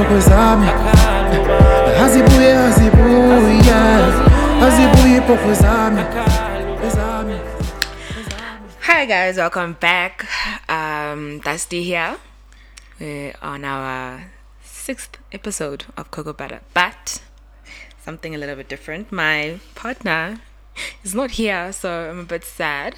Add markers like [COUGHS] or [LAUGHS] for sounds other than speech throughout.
Zami Hi guys, welcome back. Um, Dusty here. We're on our sixth episode of Cocoa Butter, but something a little bit different. My partner is not here, so I'm a bit sad.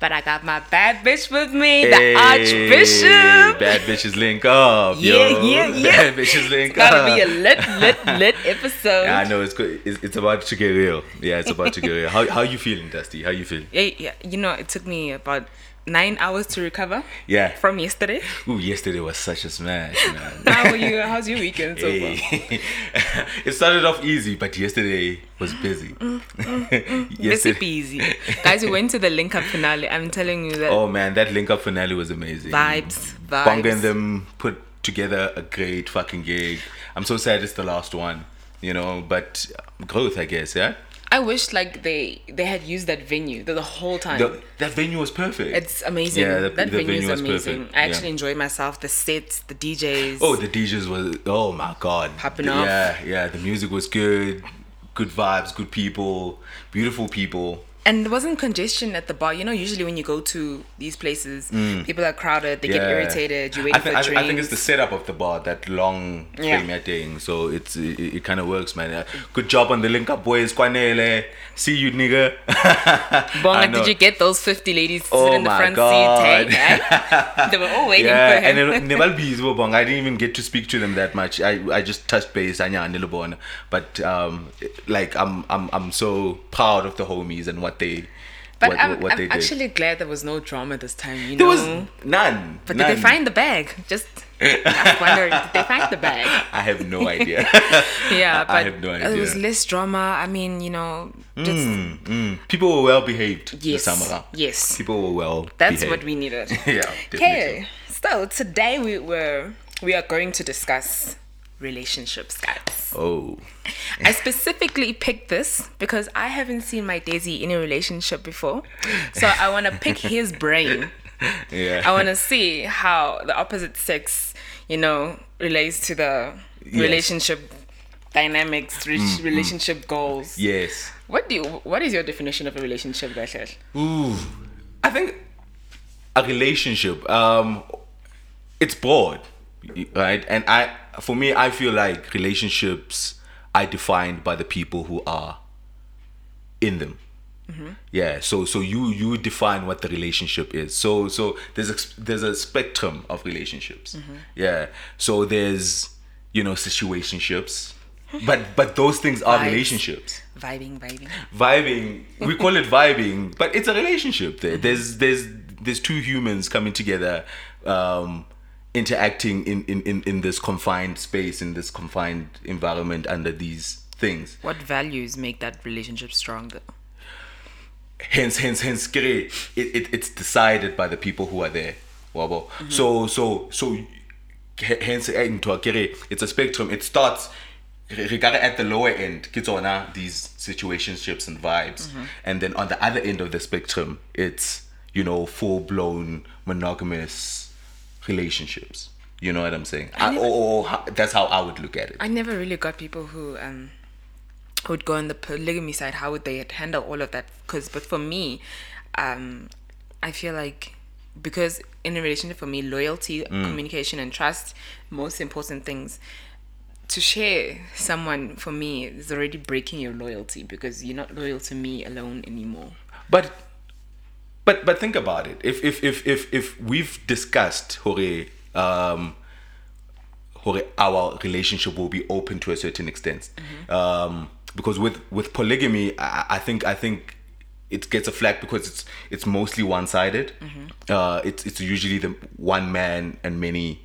But I got my bad bitch with me, the Archbishop. Bad bitches link up. Yeah, yo. yeah, yeah. [LAUGHS] Bad bitches link It's gotta be a lit, lit, [LAUGHS] lit episode. Yeah, I know it's good. It's, it's about to get real. Yeah, it's about to get real. How how you feeling, Dusty? How you feeling? Yeah, yeah, you know, it took me about nine hours to recover Yeah. from yesterday. Ooh, yesterday was such a smash. [LAUGHS] How you? How's your weekend so far? [LAUGHS] It started off easy, but yesterday was busy. Messy mm, mm, mm. [LAUGHS] yesterday, peasy. Guys, we went to the link up finale. I'm telling you that oh man, that link up finale was amazing. vibes, vibes. Bonga and them put together a great fucking gig. I'm so sad it's the last one, you know, but growth, I guess, yeah. I wish like they they had used that venue the, the whole time. The, that venue was perfect. it's amazing. Yeah, the- that the venue is venue was amazing. perfect. I actually Yeah. enjoyed myself. The sets, the DJs. Oh, the DJs was oh my god. Popping off. Yeah, yeah. The music was good, good vibes, good people, beautiful people. And there wasn't congestion at the bar. You know, usually when you go to these places, people are crowded. They get Mm. Irritated. You I, wait for I, drinks. I think it's the setup of the bar, that long Yeah. premier thing. So it's it, it kind of works, man. Uh, Good job on the link up, boys. Kwanele. See you, nigga. [LAUGHS] Bonga, did you get those 50 ladies to sit Oh in the front God. seat? Hey, [LAUGHS] eh? They were all waiting yeah, for him. and then [LAUGHS] Nebal Bizbo Bong, I didn't even get to speak to them that much. I, I just touched base, Anya and. But um, like I'm I'm I'm so proud of the homies and what they but what, I'm, what I'm did. actually glad there was no drama this time. You there know, was none. but none. did they find the bag? Just I'm wondering, did they find the bag? [LAUGHS] I have no idea. [LAUGHS] Yeah, but I have no idea. It was less drama. I mean, you know, just Mm, people were well behaved yes, this time around. yes. People were well. That's behaved. what we needed. [LAUGHS] yeah. Okay, so today we were we are going to discuss relationships, guys. Oh. I specifically picked this because I haven't seen my Daisy in a relationship before, so I want to pick his brain. Yeah. I want to see how the opposite sex, you know, relates to the Yes. relationship dynamics, re- relationship goals. yes. What do you? What is your definition of a relationship, Rachel? Ooh, I think a relationship, um, it's broad, right? And I, for me, I feel like relationships are defined by the people who are in them. Mm-hmm. Yeah. So, so you you define what the relationship is. So, so there's a there's a spectrum of relationships. Mm-hmm. Yeah. So there's you know situationships, but but those things are Vibes. relationships Vibing, vibing. vibing we call it [LAUGHS] vibing but it's a relationship there mm-hmm. there's there's there's two humans coming together um interacting in in in, in this confined space in this confined environment under these things. What values make that relationship stronger? hence hence hence kere, it, it it's decided by the people who are there. Wabo. So so so hence eh, it's a spectrum. It starts at the lower end. These situationships and vibes. And then on the other end of the spectrum it's you know full blown monogamous relationships you know what i'm saying I, or, or how, that's how i would look at it I never really got people who um would go on the polygamy side. How would they handle all of that? Because, but for me, um, I feel like because in a relationship for me, loyalty, communication, and trust, most important things. To share someone for me is already breaking your loyalty because you're not loyal to me alone anymore. But but but think about it. If if if if if we've discussed Hore um Hore our relationship will be open to a certain extent. Um because with with polygamy I, I think I think it gets a flag because it's it's mostly one sided. Uh it's it's usually the one man and many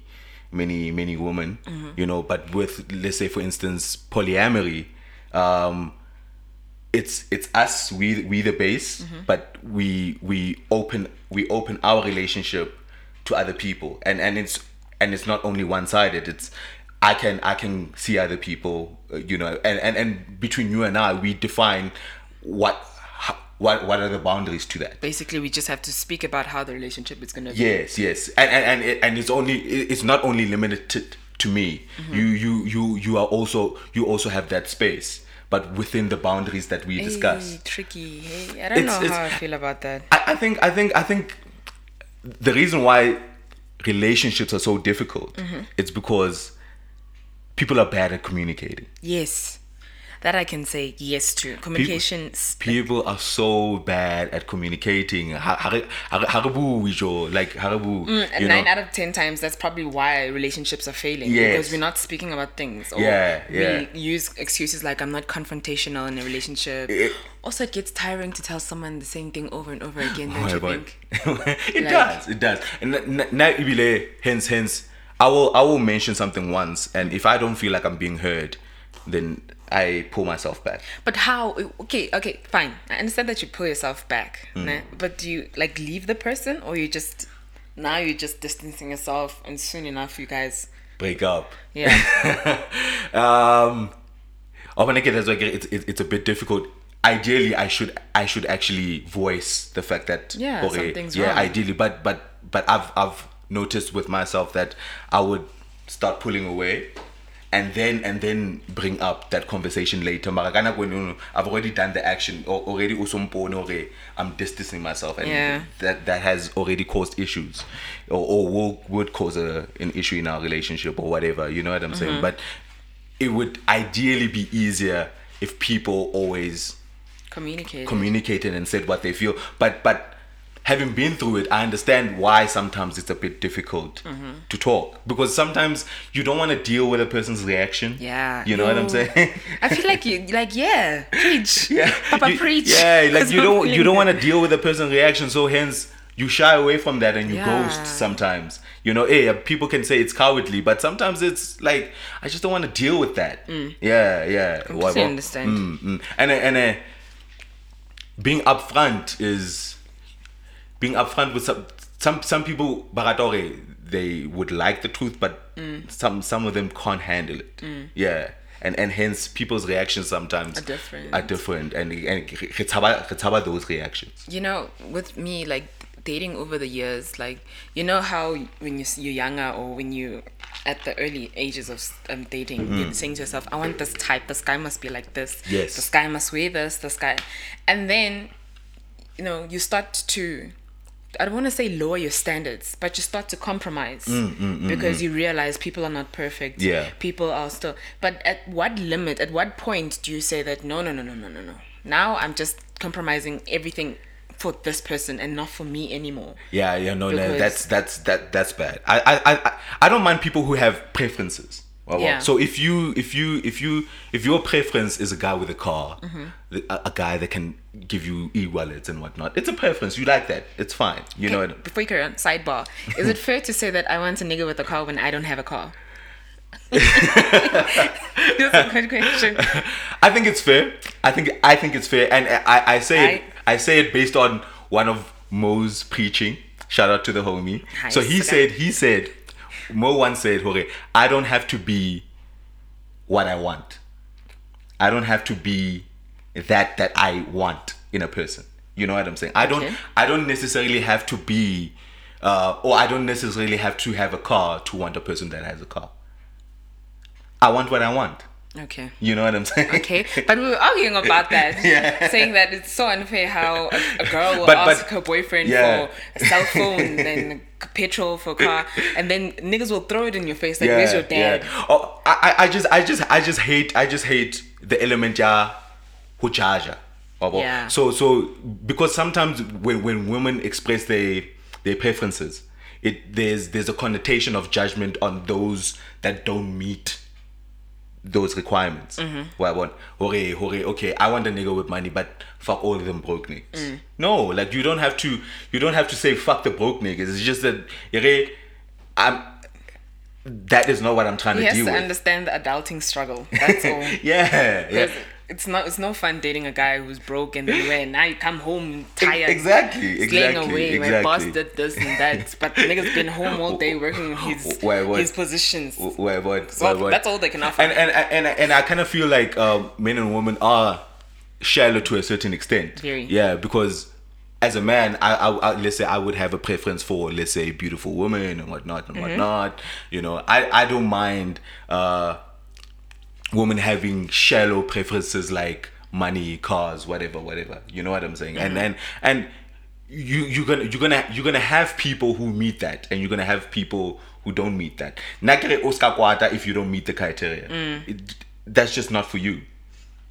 many many women, you know, but with let's say for instance polyamory um it's it's us we we the base but we we open we open our relationship to other people. And and it's and it's not only one sided it's i can i can see other people uh, you know and and and between you and i we define what what what are the boundaries to that. Basically, we just have to speak about how the relationship is gonna be. Yes, yes, and and and, it, and it's only it's not only limited to, to me. You you you you are also you also have that space, but within the boundaries that we discuss. Hey, tricky. Hey, I don't It's- know it's- how I feel about that. I, I think I think I think the reason why relationships are so difficult mm-hmm. it's because people are bad at communicating. Yes, that I can say yes to. Communication. s- People are so bad at communicating. Ha- ha re- ha re- ha re bue, jo, Like haribu, mm, you nine know. out of ten times, that's probably why relationships are failing. Yes. Because we're not speaking about things. Or Yeah, yeah. We use excuses like I'm not confrontational in a relationship. It- also, it gets tiring to tell someone the same thing over and over [GASPS] again. Don't Oh, you think? [LAUGHS] it Like- does it does and n- n- now ibile hence hence i will i will mention something once and if i don't feel like i'm being heard then i pull myself back But how? Okay, okay, fine. I understand that you pull yourself back, Hmm. né? but do you like leave the person, or you just now you're just distancing yourself, and soon enough you guys, break up yeah, [LAUGHS] um oh, when I get that's like it's, it's a bit difficult ideally i should i should actually voice the fact that Yeah, something's yeah wrong. ideally but but but i've i've noticed with myself that i would start pulling away and then and then bring up that conversation later Mara ka i've already done the action or already i'm distancing myself and Yeah. that that has already caused issues or, or will would cause a, an issue in our relationship or whatever you know what i'm Mm-hmm. saying but it would ideally be easier if people always communicate. communicated and said what they feel but but having been through it i understand why sometimes it's a bit difficult Mm-hmm. to talk because sometimes you don't want to deal with a person's reaction yeah, you know what i'm saying I feel like you, like yeah, preach, [LAUGHS] yeah Papa you- preach. yeah like you don't you don't want to [LAUGHS] deal with a person's reaction so hence you shy away from that and you Yeah. ghost sometimes you know hey people can say it's cowardly but sometimes it's like i just don't want to deal with that yeah yeah Completely whatever. understand. Mm, mm. and and uh, being upfront is being upfront with some some some people baratore they would like the truth but Mm. some some of them can't handle it. Yeah. And and hence people's reactions sometimes Are different. are different. And and re tshaba- re tshaba those reactions. You know with me like dating over the years like you know how when you, you're younger or when you at the early ages of um, dating you're saying to yourself i want this type. This guy must be like this. Yes. this guy must wear this. This guy and then you know you start to I don't want to say lower your standards, but you start to compromise mm, mm, mm, because you realize people are not perfect. Mm, Yeah. People are still. But at what limit, at what point do you say that no, no, no, no, no, no, no? Now I'm just compromising everything for this person and not for me anymore. yeah yeah no, no that's that's that that's bad I i I- i don't mind people who have preferences Well, Yeah. So if you if you if you if your preference is a guy with a car, Mm-hmm. the- a, a guy that can give you e-wallets and whatnot, it's a preference. You like that, it's fine. You know. Okay, What, before you carry on, sidebar. Is it fair to say that I want a nigga with a car when I don't have a car? [LAUGHS] That's a good question. I think it's fair. I think I think it's fair, and I I say it I say it based on one of Mo's preaching. Shout out to the homie. So he said he said Mo once said, "Hore, I don't have to be what I want. I don't have to be that that I want in a person. You know what I'm saying? I don't Okay. I don't necessarily have to be uh, or I don't necessarily have to have a car to want a person that has a car. I want what I want. Okay. You know what I'm saying? Okay, but we were arguing about that, [LAUGHS] Yeah. saying that it's so unfair how a, a girl will But- but- ask her boyfriend yeah. for a cell phone and petrol for a car, and then niggas will throw it in your face like, "Where's your dad?" Yeah. Oh, I, I I just, I just, I just hate, I just hate the element ya, huchaja. Yeah. So, so because sometimes when when women express their their preferences, it there's there's a connotation of judgment on those that don't meet those requirements. Mm-hmm. Where I want, hore, hore, okay, I want a nigga with money, but fuck all of them broke niggas. Mm. No, like you don't have to, you don't have to say fuck the broke niggas. It's just that, yere, I'm. That is not what I'm trying He to deal to with. understand the adulting struggle. That's [LAUGHS] all. yeah, yeah. It's not it's no fun dating a guy who's broke and then where now you come home tired exactly, slaying exactly, away my boss did this and that but the nigga's been home all day working his Why, what? his positions Where, what, So what? that's all they can offer. And and and and I kind of feel like um, men and women are shallow to a certain extent. Very. Yeah, because as a man, I, I, I let's say I would have a preference for let's say beautiful women and whatnot Mm-hmm. and whatnot. You know, I I don't mind uh, women having shallow preferences like money, cars, whatever, whatever. You know what I'm saying? And and and you you're gonna you're gonna you're gonna have people who meet that, and you're gonna have people who don't meet that. Nakere Oscar Kwata if you don't meet the criteria, it, that's just not for you.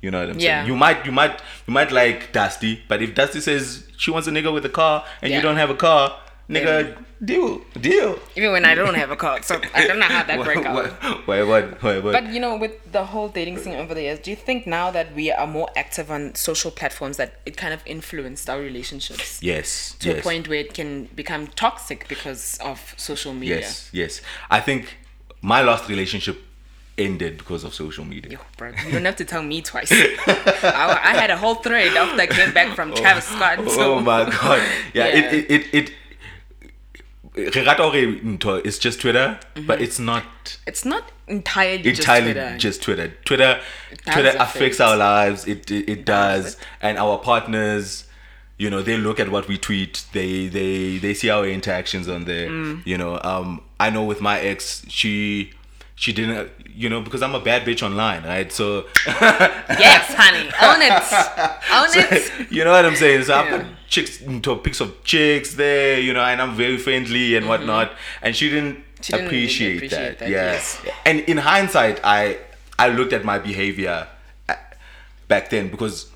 You know what I'm Mm. Yeah. saying? You might you might you might like Dusty, but if Dusty says she wants a nigga with a car and Yeah. you don't have a car, nigga, deal, deal. even when I don't have a car so I don't know how that [LAUGHS] worked out Why what? Why what? But you know, with the whole dating scene over the years, do you think now that we are more active on social platforms that it kind of influenced our relationships yes. to yes. a point where it can become toxic because of social media? Yes, yes. I think my last relationship ended because of social media. Yo, bro, you don't have to tell me twice. I, I had a whole thread after I came back from [LAUGHS] oh. Travis Scott. Oh so. oh my god. [LAUGHS] Yeah, Yeah. it it it. it re rata hore ntho it's just Twitter, but it's not It's not entirely, entirely Mm-hmm. just Twitter. just Twitter. Twitter, Twitter affect- affects our lives. It it, it does. does, and our partners. You know, they look at what we tweet. They they they see our interactions on there. Mm. You know, um, I know with my ex, she she didn't. You know, because I'm a bad bitch online, right? So yes, honey. Own it. [LAUGHS] Own it. [LAUGHS] you know what I'm saying? So I Yeah. put chicks into pics of chicks there, you know, and I'm very friendly and whatnot. And she didn't, Mm-hmm. She didn't really appreciate, appreciate that. that, yeah. yes. And in hindsight, I I looked at my behavior uh, back then because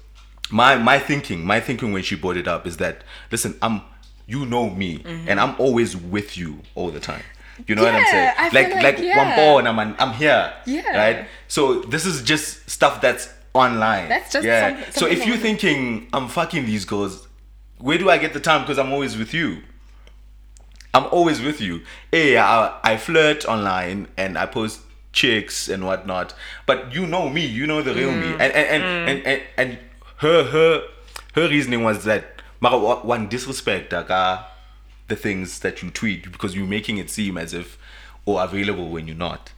my my thinking, my thinking when she brought it up is that listen, I'm you know me Mm-hmm. and I'm always with you all the time. You know what I'm saying? I like like, like yeah. one born, I'm I'm here. Yeah. Right? So this is just stuff that's online. That's just yeah. some- so if you're thinking I'm fucking these girls, where do I get the time? Because I'm always with you. I'm always with you. Hey, I, I flirt online and I post chicks and whatnot, but you know me. You know the real me. Mm. And and and, mm. and and and her her her reasoning was that one disrespect aka the things that you tweet because you're making it seem as if or available when you're not.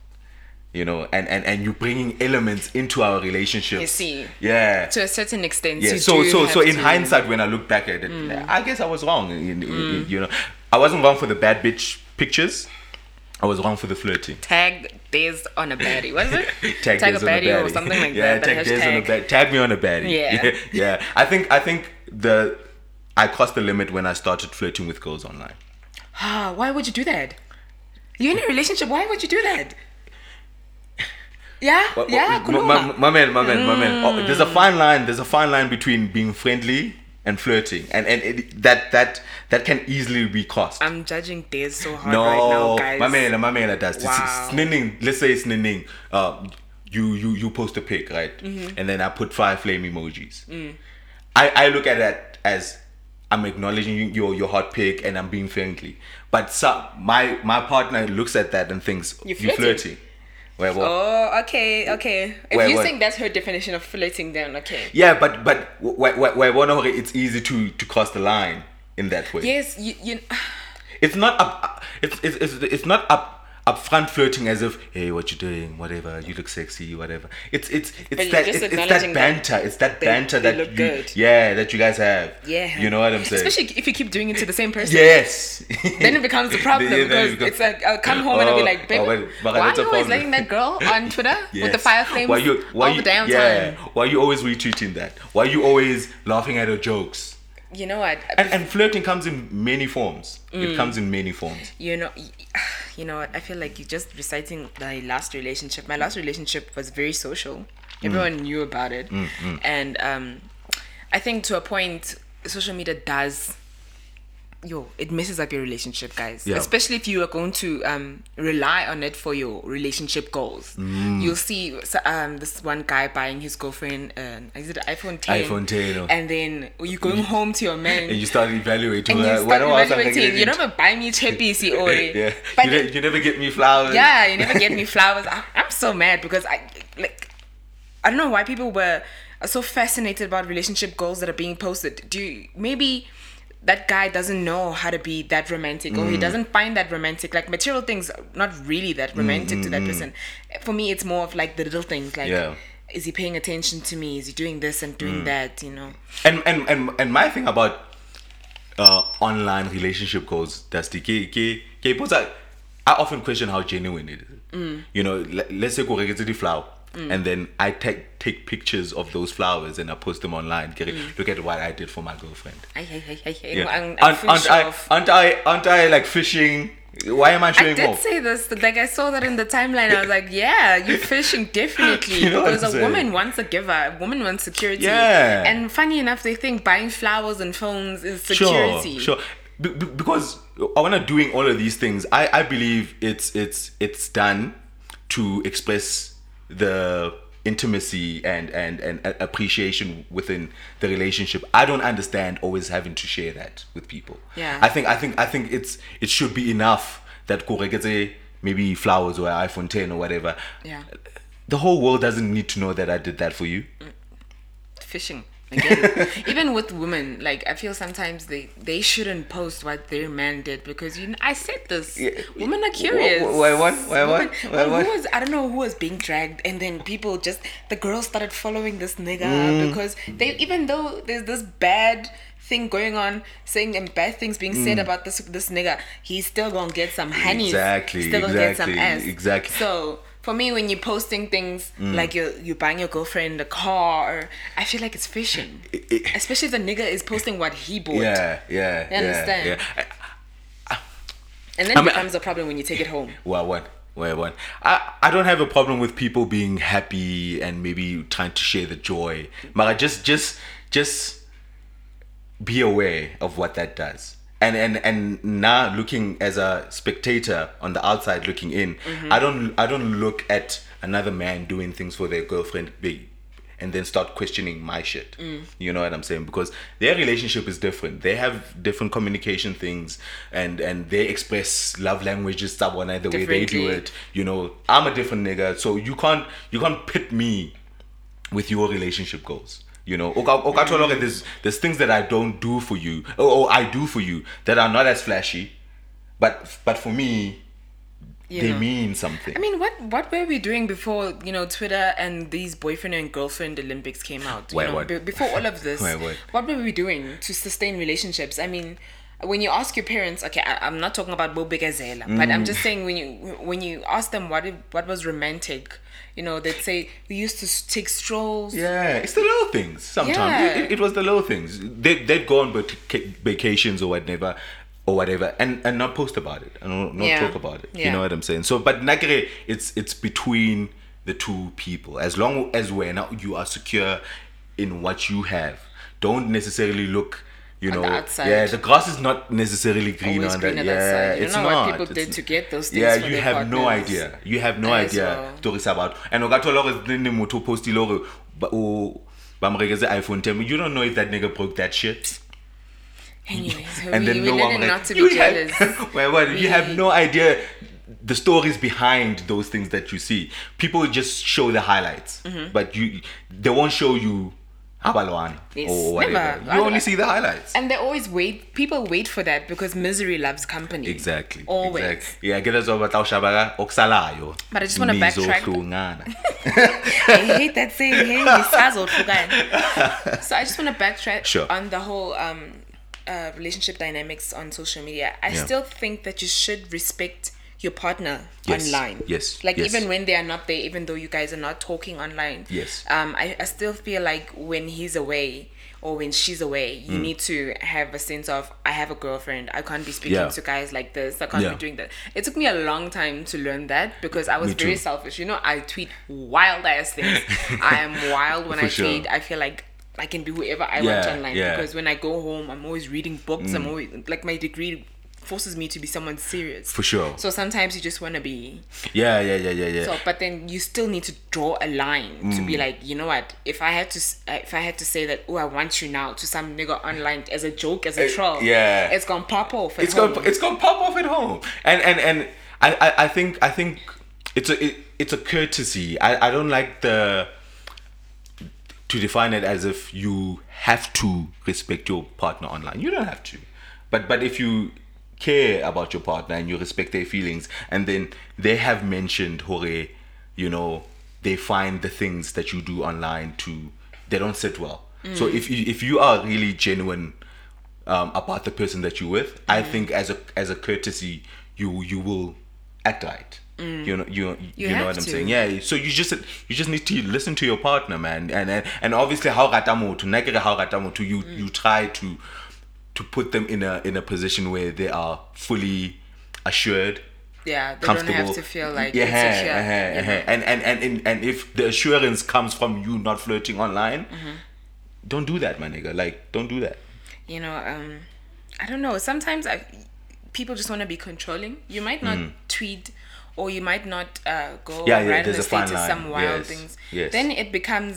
You know, and, and, and you're bringing elements into our relationship. You see. Yeah. To a certain extent. Yeah. So so so in to- Mm. hindsight, when I look back at it, I guess I was wrong. in- in- in- You know, I wasn't wrong for the bad bitch pictures. I was wrong for the flirting. Tag days on a baddie. What is it? [LAUGHS] Tag, on a baddie or something like [LAUGHS] yeah, that. Tag days on a. Tag me on a baddie. Yeah. yeah. [LAUGHS] yeah. I think I think the I crossed the limit when I started flirting with girls online. Ah, why would you do that? You're in a relationship. Why would you do that? Yeah, What- yeah, what- my, my, Kuluma. my man, my man, my man. Oh, there's Mm. a fine line. There's a fine line between being friendly and flirting, and and it, that that that can easily be crossed. I'm judging days so hard no, right now, guys. my man, my man does. Wow. It's. Let's say it's sninning. Um, you you you post a pic, right? Mm-hmm. And then I put five flame emojis. Mm. I I look at that as I'm acknowledging your your hot pic and I'm being friendly. But some my my partner looks at that and thinks You're you're flirting. Well, well, Oh, okay, okay. If you what? think that's her definition of flirting, then okay. Yeah, but but where where of it's easy to to cross the line in that way. Yes, you, you It's not up. It's it's it's, it's not up upfront flirting as if hey what you doing whatever you look sexy whatever. It's it's it's you're that it's, it's acknowledging that that banter. It's that they- banter they that look you good. yeah that you guys have. yeah. You know what I'm saying? Especially if you keep doing it to the same person. yes. [LAUGHS] Then it becomes a problem Then- then because it becomes- it's like I'll come home and I'll be Oh, like, babe, oh, wait, but why are that's a you always letting that girl on [LAUGHS] Twitter with the fire flames Why you, why all you, the damn yeah. time? Why you always retweeting that? Why are you always laughing at her jokes? You know what? And, and flirting comes in many forms. Mm. It comes in many forms. you know you know what i feel like you're just reciting my last relationship. My last relationship was very social. Mm. Everyone knew about it. Mm, mm. And um i think to a point social media does yo it messes up your relationship guys Yeah. especially if you are going to um rely on it for your relationship goals Mm. you'll see um this one guy buying his girlfriend an is it iphone 10 iPhone 10 or- and then you're going [LAUGHS] home to your man And you start evaluating. and you uh, start what else I'm evaluating. You never buy me [LAUGHS] chepisi or yeah. but you, ne- you never get me flowers. yeah, you never get me [LAUGHS] flowers. I, I'm so mad because I like I don't know why people were so fascinated about relationship goals that are being posted. Do you maybe that guy doesn't know how to be that romantic or Mm. he doesn't find that romantic like material things are not really that romantic to that person for me it's more of like the little things like Mm, Yeah. is he paying attention to me is he doing this and Mm. doing that you know and and and and my thing about uh online relationship goals Dusty ke key ke potsa- I often question how genuine it is. You know, le- let's say go get the flower. Mm. And then I take take pictures of those flowers and I post them online. Re, mm. Look at what I did for my girlfriend. Yeah. I'm- I'm Aren't, aren't I aren't I aren't I like fishing? Why am I showing? off? I did off? say this. Like I saw that in the timeline. I was like, "Yeah, you're [LAUGHS] fishing definitely." You know because a saying? woman wants a giver. A woman wants security. Yeah. And funny enough, they think buying flowers and phones is security. sure. Be- be- because I'm to doing all of these things. I I believe it's it's it's done to express the intimacy and and and appreciation within the relationship. I don't understand always having to share that with people. Yeah. I think I think I think it's it should be enough that Korekete maybe flowers or iPhone 10 or whatever. Yeah. The whole world doesn't need to know that I did that for you. Mm. Fishing again. [LAUGHS] Even with women, like I feel sometimes they they shouldn't post what their man did because you. Know, I said this. Yeah. Women are curious. Wh- wh- why what? Why what? Why what? Who was I don't know who was being dragged, and then people just the girls started following this nigga Mm. because they even though there's this bad thing going on, saying and bad things being said about this this nigga, he's still gonna get some honey. Mm. Exactly, Still gonna get some ass. exactly. So for me, when you're posting things Mm. like you're you buying your girlfriend a car, I feel like it's fishing. [LAUGHS] it- Especially if the nigga is posting what he bought. Yeah, yeah, yeah, understand? yeah. I- And then I it mean- becomes a problem when you take it home. [LAUGHS] Well, what? Well, what? I, I don't have a problem with people being happy and maybe trying to share the joy. But I just just just be aware of what that does. And and and now looking as a spectator on the outside looking in, Mm-hmm. I don't I don't look at another man doing things for their girlfriend big and then start questioning my shit. Mm. You know what I'm saying? Because their relationship is different. They have different communication things and and they express love languages sabona the way they do it. You know, I'm a different nigga, so you can't you can't pit me with your relationship goals. You know, Oka- Mm. There's there's things that I don't do for you, or, or I do for you that are not as flashy, but but for me, You they know. mean something. I mean, what what were we doing before you know Twitter and these boyfriend and girlfriend Olympics came out? You Wait, know, be- before all of [LAUGHS] this, Wait, what? what were we doing to sustain relationships? I mean, when you ask your parents, okay, I, I'm not talking about Bob Gazela, but I'm Mm. just saying when you when you ask them what it, what was romantic, you know, they'd say we used to take strolls. yeah, it's the little things. Sometimes Yeah. it, it was the little things. They they'd go on vac- vacations or whatever. Or whatever, and and not post about it, and not, Yeah. talk about it. You know what I'm saying? So, but nagre it's it's between the two people. As long as when you are secure in what you have, don't necessarily look. You know, the yeah, the grass is not necessarily green Always on green that. Yeah, that side. You it's not. what people It's- did to get those things Yeah, you have no idea. You have no As idea. well. Stories about. And Ogatolo is the moto posti logo. But oh, Bamregeze iPhone 10. You don't know if that nigga broke that shit. Anyways, [LAUGHS] And we, then we no one not to be you jealous. Have, well, well, you have no idea the stories behind those things that you see. People just show the highlights, Mm-hmm. but you they won't show you Abalwane Yes, or whatever. never. You only see the highlights. And they always wait. People wait for that because misery loves company. Exactly. Always. Exactly. Yeah, get us over Taushabaga oksalayo. But I just wanna backtrack. Nizohlungana. [LAUGHS] I hate that saying. Hey, ngisazo hlukana. so I just want to backtrack Sure. on the whole um, uh, relationship dynamics on social media. I Yeah. still think that you should respect your partner Yes, online. yes, Like yes. even when they are not there, even though you guys are not talking online. Yes. Um, I, I still feel like when he's away or when she's away, Mm. you need to have a sense of I have a girlfriend. I can't be speaking Yeah. to guys like this. I can't Yeah. be doing that. It took me a long time to learn that because I was very selfish. You know, I tweet wild ass things. I am [LAUGHS] wild when For I sure. tweet. I feel like I can be whoever I want online yeah. Mm. because when I go home, I'm always reading books. I'm always like my degree forces me to be someone serious. For sure. So sometimes you just want to be Yeah, yeah, yeah, yeah, yeah. so, but then you still need to draw a line to Mm. be like, you know what? If I had to, uh, if I had to say that, oh, I want you now to some nigga online as a joke, as a Uh, troll, yeah. it's gonna pop off. At it's home. gonna it's gonna pop off at home and and and i i, I think i think it's a it, it's a courtesy i i don't like the to define it as if you have to respect your partner online. You don't have to, but but if you care about your partner and you respect their feelings, and then they have mentioned, hore, you know, they find the things that you do online to they don't sit well. So if you, if you are really genuine um, about the person that you're with, I think as a as a courtesy, you you will act right. You know you you, know what I'm to. saying? Yeah. So you just you just need to listen to your partner, man, and and, and obviously how rata motho, nna ke re ha o rata motho, you Mm. you try to to put them in a in a position where they are fully assured Yeah, they don't have to feel like yeah, insecure. uh-huh, you uh-huh. And, and and and and if the assurance comes from you not flirting online, Mm-hmm. don't do that, my nigga. Like, don't do that. you know um i don't know sometimes i people just want to be controlling you might not tweet or you might not uh, go Mm. Yeah, yeah, write on the status some wild Yes, things yes. then it becomes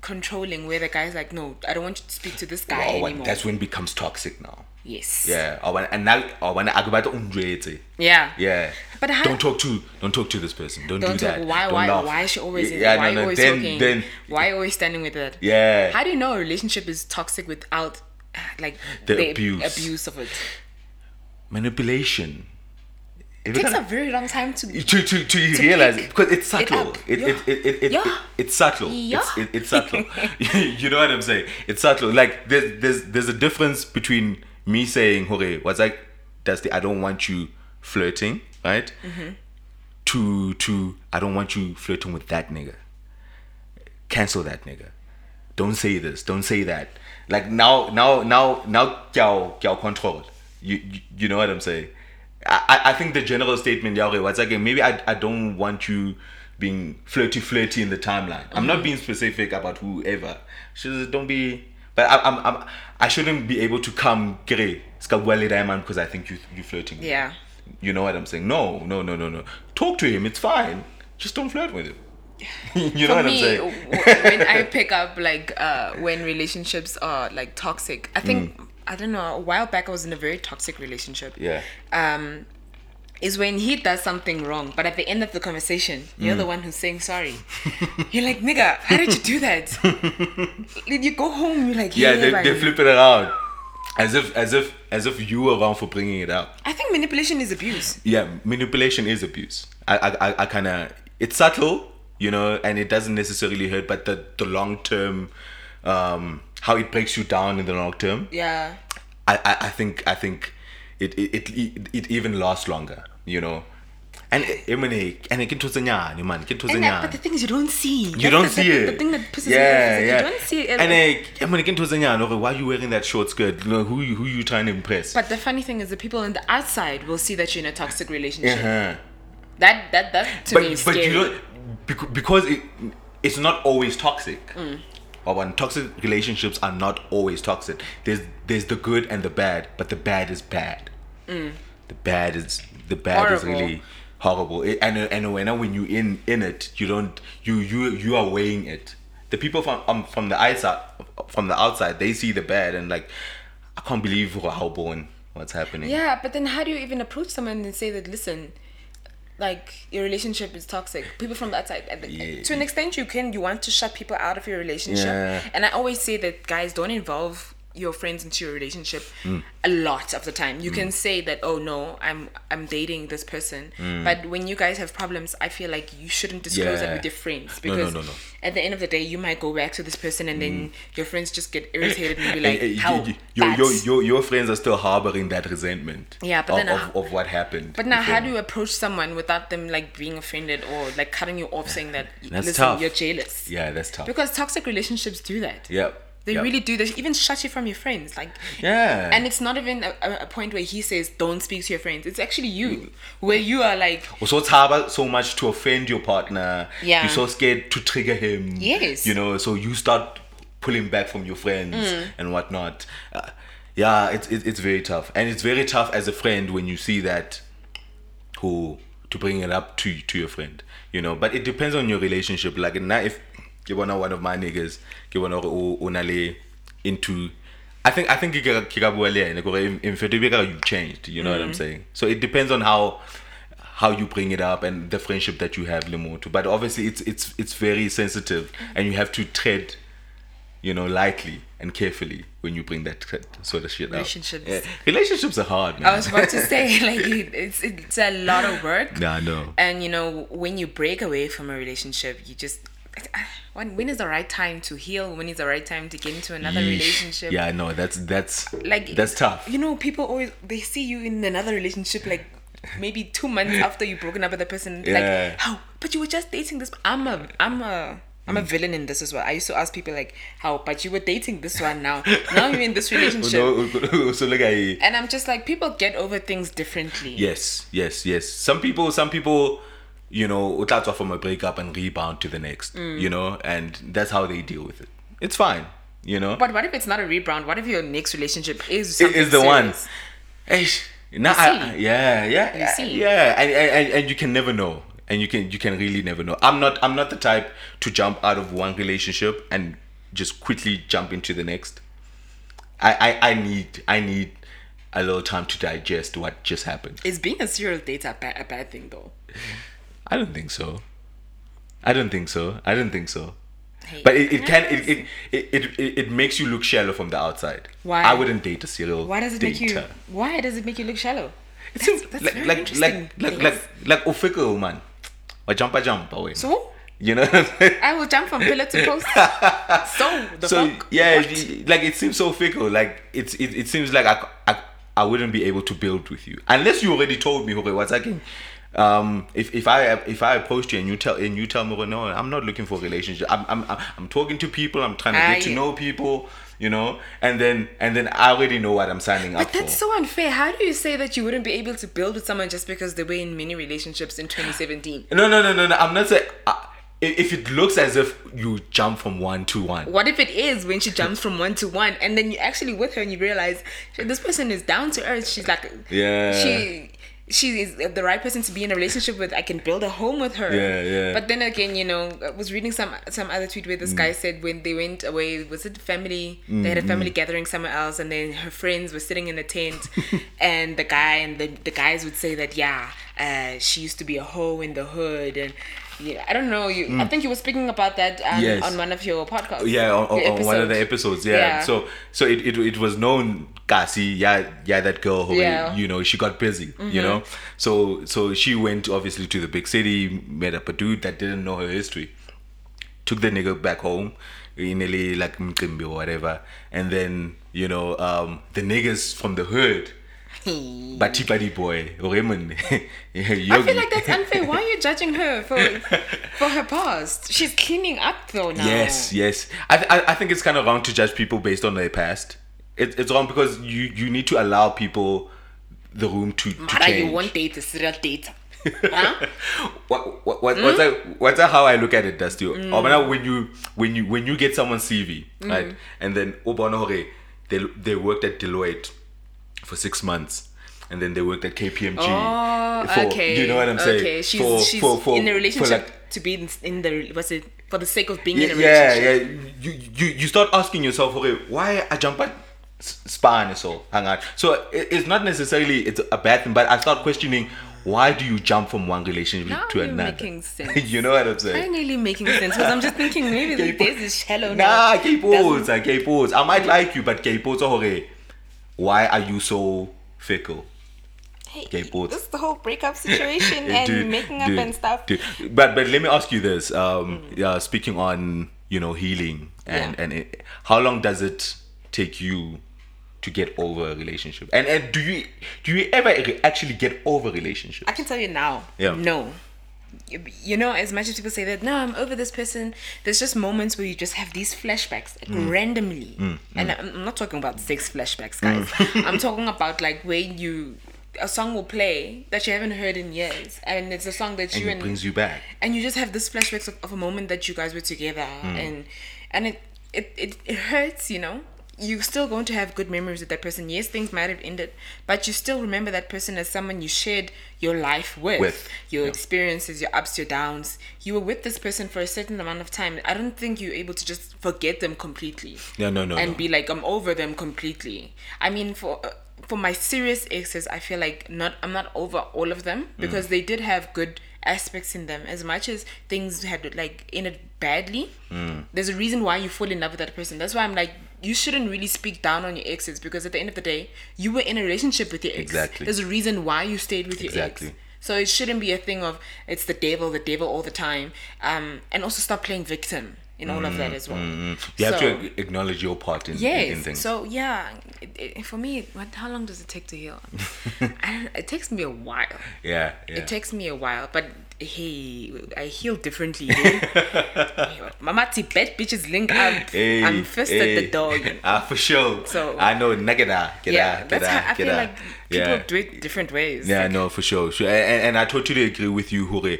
controlling where the guy's like no i don't want you to speak to this guy Well, anymore that's when it becomes toxic now. yes Yeah. Or when and now or when I go back to yeah Yeah. But how- don't talk to don't talk to this person. Don't, don't do talk that. why Don't why laugh. why is she always yeah, why no, you no, always then, talking Then why you always standing with it yeah. how do you know a relationship is toxic without uh, like The abuse. abuse of it manipulation. It takes a very long time to to to, to, to realize it because it's subtle. It, Yeah. it, it, it, it, Yeah. it- it's subtle. Yeah. It's, it, it's subtle. [LAUGHS] you know what I'm saying? It's subtle. Like there's there's there's a difference between me saying, "Hore, what's like, Dusty? I don't want you flirting, right?" Mm-hmm. To to I don't want you flirting with that nigga. Cancel that nigga. Don't say this. Don't say that. Like now now now now kyao control. You, you you know what I'm saying? I, I- think the general statement, Yahweh, was like maybe I, I don't want you being flirty flirty in the timeline. I'm not being specific about whoever. Just don't be but I I'm, I'm I shouldn't be able to come kere ska bua le diamond because I think you you flirting. Yeah. You know what I'm saying? No, no, no, no, no. Talk to him, it's fine. Just don't flirt with him. [LAUGHS] you know for what I'm saying? when I [LAUGHS] pick up like uh, when relationships are like toxic, I think I don't know. A while back, I was in a very toxic relationship. Mm. Yeah. Um, is when he does something wrong, but at the end of the conversation, you're Mm. the one who's saying sorry. you're like, nigga, how did you do that? [LAUGHS] did you go home? You're like, Yeah, yeah, they, they flip it around. As if as if as if you were wrong for bringing it up. I think manipulation is abuse. yeah manipulation is abuse i i i, I kind of it's subtle you know and it doesn't necessarily hurt but the the long term um how it breaks you down in the long term Yeah. i i, I think i think it it, it it even lasts longer you know and mean, and it can man, it And that, but the thing is, you don't see. you don't see it. The thing that pisses yeah, me off is yeah. you don't see it. And I mean, again, to why are you wearing that short skirt? Know, who you- who you trying to impress? But the funny thing is, the people on the outside will see that you're in a toxic relationship. uh-huh. That that that to but me is but scary. you because, because it it's not always toxic Mm. Or when toxic relationships are not always toxic there's there's the good and the bad but the bad is bad the bad is the bad is Mm. Really horrible it, and and when when you in in it you don't you you you are weighing it the people from um, from the outside from the outside they see the bad and like i can't believe how born what's happening yeah, but then how do you even approach someone and say that? Listen, like your relationship is toxic. People from that and Yeah. to an extent, you can you want to shut people out of your relationship. Yeah. And I always say that guys don't involve your friends into your relationship Mm. a lot of the time. You can say that, oh no, I'm I'm dating this person, but when you guys have problems, I feel like you shouldn't disclose that Mm. With your friends No, no, because no, no. at the end of the day, you might go back to this person and then your friends just get [COUGHS] irritated and be like, how your, your, your, your friends are still harboring that resentment Yeah, but of, then of, of what happened. But now, how do you approach someone without them like being offended or like cutting you off, saying that That's listen, tough. you're jealous? Yeah, that's tough. Because toxic relationships do that. Yep. They yep. really do. They even shut you from your friends. Like, Yeah. and it's not even a, a- point where he says don't speak to your friends. It's actually you, where you are like, so it's hard so much to offend your partner. Yeah. You're so scared to trigger him. Yes. You know, so you start pulling back from your friends Mm. and whatnot. Uh, yeah, it's it, it's very tough, and it's very tough as a friend when you see that. Who to bring it up to to your friend, you know. But it depends on your relationship. Like now, if you wanna one of my niggas, you wanna unale into. I think I think ke ka- ke bua le ene, kore in- fact, you changed. You know what I'm mm. saying? So it depends on how how you bring it up and the friendship that you have Lemoto. But obviously it's it's it's very sensitive and you have to tread you know, lightly and carefully when you bring that sort of shit. Relationships. Yeah. Relationships are hard, man. I was about to [LAUGHS] say like it's it's a lot of work. Yeah, I know. And you know when you break away from a relationship, you just [SIGHS] when when is the right time to heal? When is the right time to get into another Yeesh. relationship? Yeah, I know. That's that's like that's tough. You know, people always they see you in another relationship like maybe two months [LAUGHS] after you've broken up with the person. Yeah. Like how? But you were just dating this. I'm a I'm a I'm Mm. a villain in this as well. I used to ask people like, "How?" But you were dating this one now. Now you're in this [LAUGHS] relationship, [LAUGHS] so look at and I'm just like, people get over things differently. Yes, yes, yes. Some people, some people, you know, start off from a breakup and rebound to the next, Mm. you know, and that's how they deal with it. It's fine, you know. But what if it's not a rebound? What if your next relationship is it is the one. Eish, nah, I- see. yeah, yeah, You see. yeah, and, and, and, and you can never know, and you can you can really never know. I'm not I'm not the type to jump out of one relationship and just quickly jump into the next. I I, I need I need a little time to digest what just happened. Is being a serial dater a bad, a bad thing though? I don't think so. I don't think so. I don't think so. Hey. But it, it can it it, it it it makes you look shallow from the outside. Why? I wouldn't date a serial Why does it dater. make you? Why does it make you look shallow? It seems that's like very like interesting, like like like like official man. Or jump a jump away. So you know. I will jump from pillar to [LAUGHS] post. so the so fuck? yeah, What? like it seems so fickle. Like it's it, it seems like I, I I wouldn't be able to build with you unless you already told me. Okay, what's happening? Um, if if I if I approach you and you tell and you tell me, well, no, I'm not looking for a relationship. I'm I'm I'm- talking to people. I'm trying to get to know people. You know, and then and then I already know what I'm signing up But that's for. so unfair. How do you say that you wouldn't be able to build with someone just because they were in many relationships in 2017? no, no, no, no, no. I'm not saying. Uh, if if it looks as if you jump from one to one, What if it is when she jumps from one to one and then you're actually with her and you realize this person is down to earth? She's like, Yeah. she she is the right person to be in a relationship with. I can build a home with her. Yeah, yeah. But then again, you know, I was reading some some other tweet where this guy said when they went away, was it family? They had a family gathering somewhere else, and then her friends were sitting in a tent, [LAUGHS] and the guy and the the guys would say that yeah, uh, she used to be a hoe in the hood, and yeah, I don't know. You, I think you were speaking about that um, Yes. on one of your podcasts. yeah on, on, on one of the episodes yeah, Yeah. so so it, it, it was known kasi yeah yeah that girl who Yeah. Mm-hmm. you know she got busy you know so so she went obviously to the big city met up a dude that didn't know her history took the nigga back home in LA like Mkimbi or whatever and then you know um the niggas from the hood Bati Bati boy Raymond [LAUGHS] I feel like that's unfair. Why are you judging her for [LAUGHS] for her past? She's cleaning up though now. Yes, yes. I, th- I I think it's kind of wrong to judge people based on their past. It, it's wrong because you you need to allow people the room to, to Mara, change. you won't date a serial dater. huh? [LAUGHS] what, what, what, what's that, what's that how I look at it, Dusty? Mm. Or when you when you when you get someone's CV, right, and then Obana they they worked at Deloitte for six months. And then they worked at KPMG. Oh, for- okay. You know what I'm saying? Okay, she's For- she's for- for- in a relationship like- to be in, in the was it for the sake of being yeah, in a relationship. yeah. yeah. You, you you start asking yourself, okay, why I jump at span so hang on. So it, it's not necessarily it's a bad thing, but I start questioning why do you jump from one relationship Now to you're another? making [LAUGHS] sense. you know what I'm saying? Finally making sense because I'm just thinking maybe [LAUGHS] like, this shallow Nah, now. keep Doesn't- ah, pause, keep pause. I might like you, but keep pause, oh, okay. Why are you so fickle? Hey, Okay, both. this is the whole breakup situation [LAUGHS] and dude, making up dude, and stuff. dude. But but let me ask you this. Um, yeah, speaking on you know healing and Yeah. and it, how long does it take you to get over a relationship? And and do you do you ever actually get over relationships? I can tell you now. Yeah. No. You- know, as much as people say that, no, I'm over this person, there's just moments where you just have these flashbacks like, Mm. randomly. And I'm I'm not talking about sex flashbacks, guys. I'm [LAUGHS] talking about like when you, a song will play that you haven't heard in years. And it's a song that and you it and brings you back. and you just have this flashbacks of, of a moment that you guys were together Hmm. and and it, it it it hurts you know you're still going to have good memories with that person yes things might have ended but you still remember that person as someone you shared your life with, With, your yeah. experiences your ups your downs you were with this person for a certain amount of time i don't think you're able to just forget them completely No, no, no, and no. be like i'm over them completely i mean for uh, for my serious exes i feel like not i'm not over all of them Mm. because they did have good aspects in them. As much as things had like ended badly, Mm. there's a reason why you fall in love with that person. That's why I'm like, you shouldn't really speak down on your exes because at the end of the day, you were in a relationship with your ex. Exactly. There's a reason why you stayed with your Exactly. ex. So it shouldn't be a thing of it's the devil, the devil all the time. Um, and also stop playing victim in all of that as well. Mm, mm, mm. You have to acknowledge your part in, in, Yes. in things. So yeah, it, it, for me, what? How long does it take to heal? [LAUGHS] I don't, it takes me a while. yeah, yeah. It takes me a while, but hey, I heal differently. Hey? [LAUGHS] Mama, bad bitches link up. Hey, I'm first hey. at the dog. [LAUGHS] Ah, for sure. So- I know, nagada, get yeah, out, that's get how out, I get feel out. like people yeah. do it different ways. Yeah, Like, no, for sure, sure, and, and I totally agree with you, Hure.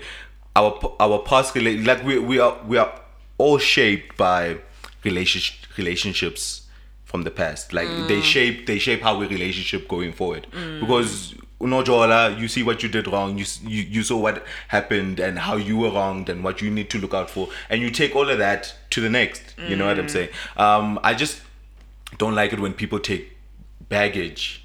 Our our past like we we are we are all shaped by relationship relationships from the past. Like Mm. they shape they shape how we relationship going forward because. Unojola, you see what you did wrong. You, you you saw what happened and how you were wronged and what you need to look out for, and you take all of that to the next. You know what Mm. I'm saying? Um, I just don't like it when people take baggage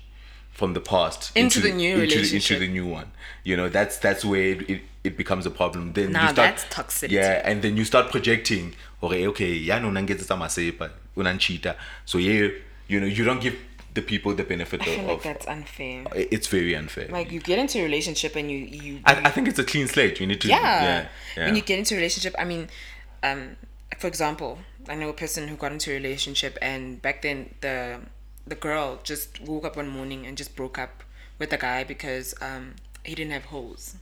from the past Into the new into, into the new one. You know, that's that's where it, it, it becomes a problem. Then Now you start, that's toxicity. Yeah, and then you start projecting. Okay, okay, yeah, no, nangetsa masepa, unanchita. So yeah, you know, you don't give the people the benefit I feel of. like that's unfair. it's very unfair. Like you get into a relationship and you you I, I think it's a clean slate. You need to. yeah. Yeah. yeah. When you get into a relationship, I mean, um, for example, I know a person who got into a relationship and back then the the girl just woke up one morning and just broke up with the guy because um he didn't have hoes.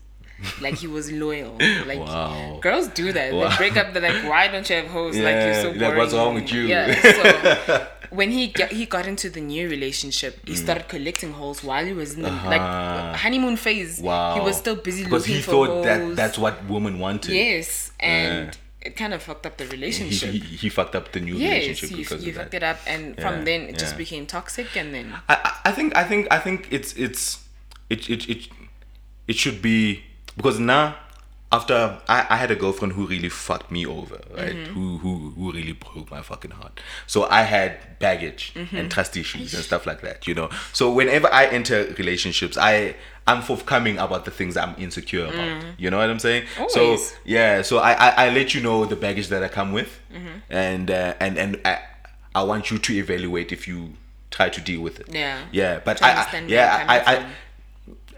Like he was loyal. Like Wow. girls do that. Wow. They break up. They're like, why don't you have hoes? like you're so boring. like, what's wrong with you? Yeah. So [LAUGHS] when he got, he got into the new relationship, he started collecting holes while he was in the Mm. Uh-huh. like honeymoon phase. wow. He was still busy because looking he for thought hoes. that that's what women wanted. Yes, and it kind of fucked up the relationship. he, he fucked up the new yes, relationship you, because you of fucked that. it up, and Yeah, from then it just became toxic, and then I, I I think I think I think it's it's it it it, it should be because now after I, I had a girlfriend who really fucked me over, right? Mm-hmm. Who who who really broke my fucking heart. So I had baggage Mm-hmm. and trust issues and stuff like that, you know. So whenever I enter relationships, I I'm forthcoming about the things I'm insecure about. You know what I'm saying? Mm. Always. So yeah, so I, I I let you know the baggage that I come with, Mm-hmm. and uh, and and I, I want you to evaluate if you try to deal with it. Yeah. Yeah, but I, I yeah I I.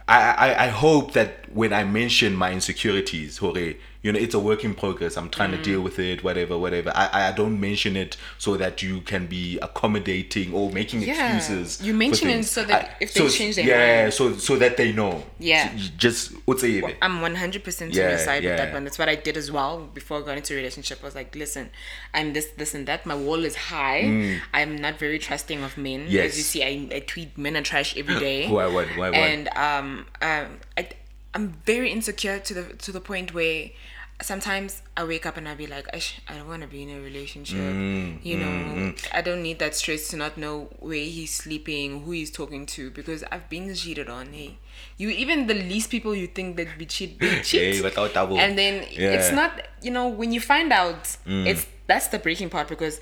I I I hope that when I mention my insecurities, Hore, you know, it's a work in progress. I'm trying to Mm. deal with it, whatever, whatever. I I don't mention it so that you can be accommodating or making Yeah. excuses. You mention it so that if they change their yeah, mind. so so that they know. Yeah. So just what's it? I'm 100% on your side with that one. That's what I did as well before going into a relationship. I was like, listen, I'm this, this, and that. My wall is high. I'm not very trusting of men. Mm. Yes. As you see, I, I tweet men are trash every [LAUGHS] day. Why, why, why, why? And um, um, I, I'm very insecure to the to the point where sometimes I wake up and I'll be like, "Ish, I don't want to be in a relationship. Mm, you know, I don't need that stress to not know where he's sleeping, who he's talking to, because I've been cheated on. Hey, you even the least people you think that be cheat, they [LAUGHS] cheat. Hey, without double. and then it's Yeah. Mm. not, you know, when you find out, it's that's the breaking part because.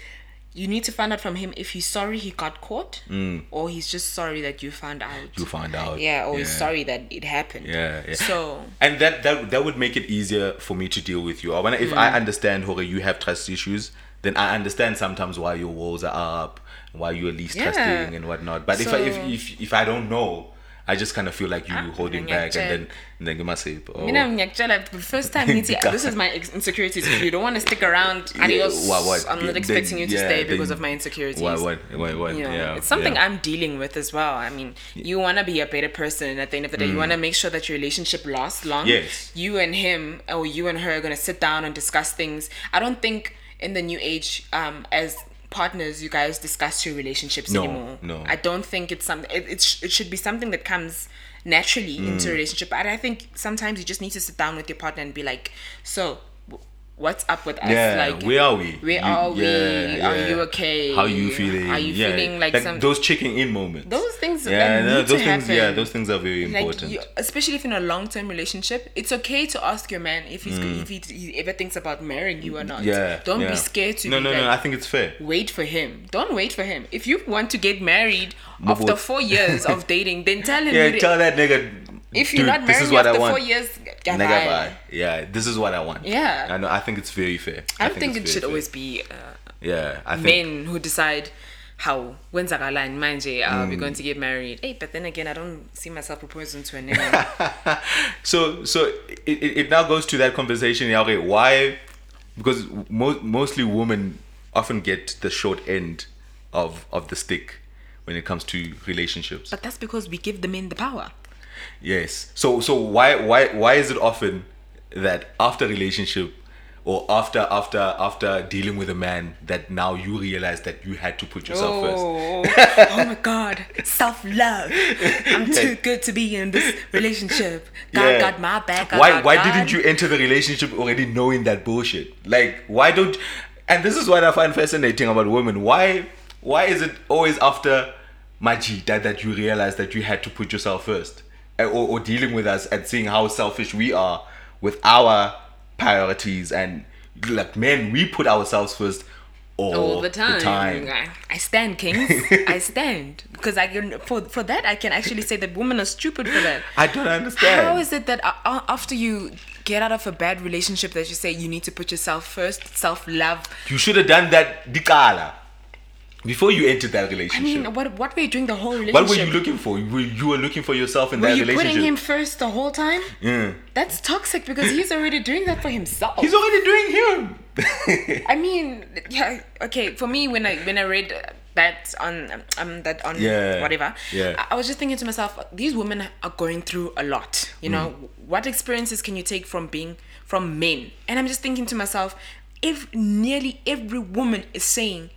You need to find out from him if he's sorry he got caught, or he's just sorry that you found out. Mm. You found out. Yeah, or he's sorry that it happened. Yeah, yeah. So and that that that would make it easier for me to deal with you. I- if I Mm. understand, Hore, you have trust issues, then I understand sometimes why your walls are up, why you're least Yeah. trusting and whatnot. But if I, if if if I don't know, I just kind of feel like you Ah, holding back, and then and then you must say, oh, the first time [LAUGHS] this is my insecurities. If you don't want to stick around, adios. what- what? I'm not Then- expecting you to yeah, stay because then- of my insecurities. what what what what? You know, yeah, it's something yeah. I'm dealing with as well. I mean, you want to be a better person. At the end of the day, you want to make sure that your relationship lasts long. Mm. Yes. You and him, or you and her, are gonna sit down and discuss things. I don't think in the new age, um, as partners, you guys discuss your relationships No, anymore. no. I don't think it's something. It, it, sh- it should be something that comes naturally into Mm. a relationship. But I think sometimes you just need to sit down with your partner and be like, so. What's up with us? Yeah, like, where are we? Where You- are we? yeah, Are yeah. you okay? How you feeling? Are you feeling like, some those checking in moments? those things yeah, no, those things. happen. Yeah, those things are very like important. you, especially if in a long-term relationship it's okay to ask your man if he's if he, he ever thinks about marrying you or not Mm. yeah, don't be scared to No, no, like, no. I think it's fair. wait for him don't wait for him if you want to get married after four years of dating then tell him Yeah, tell that nigga If you're Dude, not married marrying is me what I after four years, bye. bye. Yeah, this is what I want. Yeah. I know. I think it's very fair. I don't think, it's it should very always be uh, Yeah, I think. men who decide how when's and manje uh, Mm. we're going to get married. Hey, but then again, I don't see myself proposing to a nigga. [LAUGHS] so so it, it, it now goes to that conversation okay why because mo- mostly women often get the short end of of the stick when it comes to relationships but that's because we give the men the power. Yes so so why why why is it often that after relationship or after after after dealing with a man that now you realize that you had to put yourself first Oh, [LAUGHS] oh my God, self love. I'm too good to be in this relationship. God Yeah. got my back. I why got why God. didn't you enter the relationship already knowing that bullshit like why don't and this is what i find fascinating about women why why is it always after maji that, that you realize that you had to put yourself first Eh, or, or dealing with us and seeing how selfish we are with our priorities and like men we put ourselves first all, all the time. time. I- stand, kings. I [LAUGHS] stand because I can for for that I can actually say that women are stupid for that. i don't understand How is it that after you get out of a bad relationship that you say you need to put yourself first, self love? you should have done that dikala before you entered that relationship. I mean, what what were you doing the whole relationship? What were you looking for? You were, you were looking for yourself in Were that you relationship. putting him first the whole time? Yeah. That's toxic because he's already doing that for himself. He's already doing him. [LAUGHS] I mean, yeah, okay. For me, when I when I read that on um that on Yeah, whatever, yeah. I, I was just thinking to myself, these women are going through a lot. You know, Mm. what experiences can you take from being from men? And I'm just thinking to myself, if nearly every woman is saying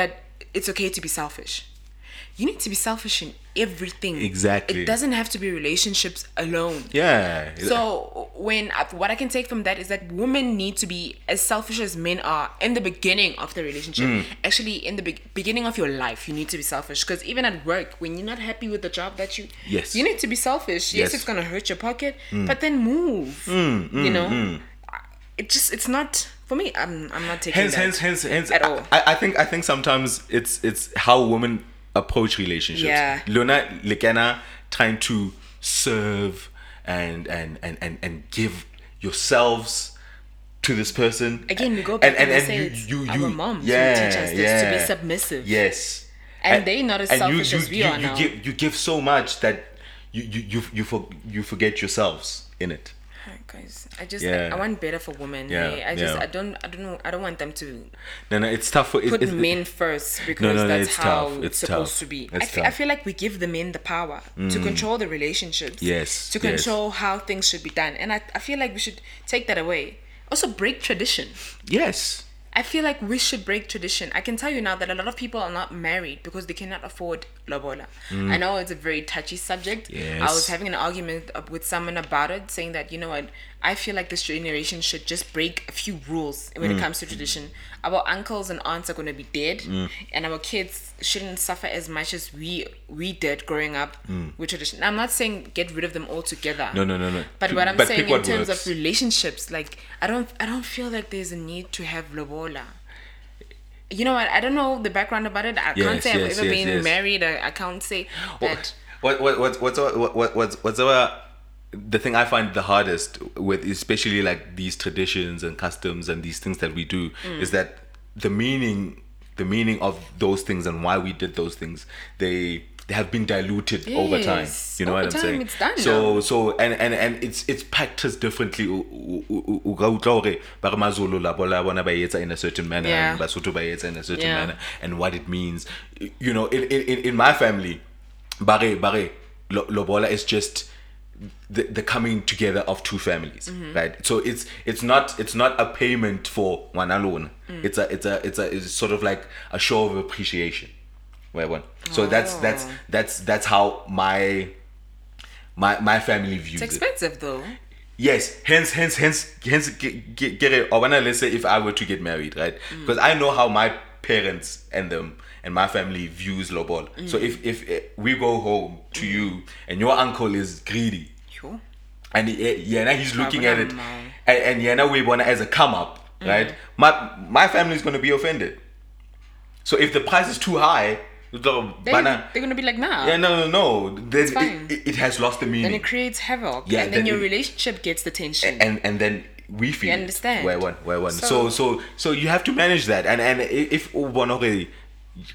that it's okay to be selfish. You need to be selfish in everything. Exactly. It doesn't have to be relationships alone. yeah. So when uh, what I can take from that is that women need to be as selfish as men are in the beginning of the relationship. Mm. Actually, in the be- beginning of your life, you need to be selfish because even at work, when you're not happy with the job that you, Yes. you need to be selfish. Yes, Yes. Mm. it's gonna hurt your pocket, but then move. you know, it just it's not for me. I'm I'm not taking hence, that hence, hence, hence. at all. I, I think, I think sometimes it's it's how women approach relationships. Yeah. Luna Lekena trying to serve and and and and and give yourselves to this person. Again, we go back and, we say it's our moms who yeah, teach us this yeah. to be submissive. Yes. And they not as and selfish as we you, are you now. Give, you give so much that you you you you, for, you forget yourselves in it. Guys, I just Yeah. I, want better for women. Yeah? I just yeah. I don't I don't know I don't want them to No, no, it's tough for it, put men first because no, no, that's it's how tough. it's, It's supposed tough. to be. It's I fe- I. Mm. feel like we give the men the power to control the relationships. Yes, To yes. control how things should be done. And I, I feel like we should take that away. Also break tradition. Yes. I feel like we should break tradition. I can tell you now that a lot of people are not married because they cannot afford lobola. I know it's a very touchy subject. Yes. I Mm. Was having an argument with someone about it, saying that you know what, I feel like this generation should just break a few rules when it Mm. comes to tradition. Our uncles and aunts are going to be dead, Mm. and our kids shouldn't suffer as much as we we did growing up Mm. with tradition. I'm not saying get rid of them altogether. No, no, no, no. But what I'm but saying in terms works. of relationships, like I don't I don't feel like there's a need to have lobola. You know what? I don't know the background about it. I can't Yes, say I've yes, ever yes, been married. I, I can't say that. What what what what's what what what's what's our the thing I find the hardest with especially like these traditions and customs and these things that we do Mm. is that the meaning the meaning of those things and why we did those things they they have been diluted over time. You know over what I'm saying? so now. so and and and it's it's practiced differently. In a certain manner Yeah. and Basotho ba etsa in a certain Yeah. manner and what it means. You know, in in, in my family, bare bare lo- lobola is just the, the coming together of two families, Mm-hmm. right? So it's it's not it's not a payment for one alone. Mm. It's a it's a it's a it's sort of like a show of appreciation. Where one. So that's that's Oh. that's that's how my my my family views It's it. expensive though. Yes, hence, hence, hence, hence, get, get, get it. Or when I let's say if I were to get married, right? Mm. Because I know how my parents and them and my family views lobol. So Mm. if if eh, we go home to you and your uncle is greedy. And eh, yeah, now he's looking at it, and, and yeah, now we want it as a come up, right? My my family is gonna be offended. So if the price is too high, Utlo- They, bana- they're gonna be like, nah. yeah, no, no, no. Then it, it has lost the meaning. Then it creates havoc, Yeah, and then, then your it- relationship gets the tension. and and then we feel You understand? where one where one so So- so so you have to manage that and and if one already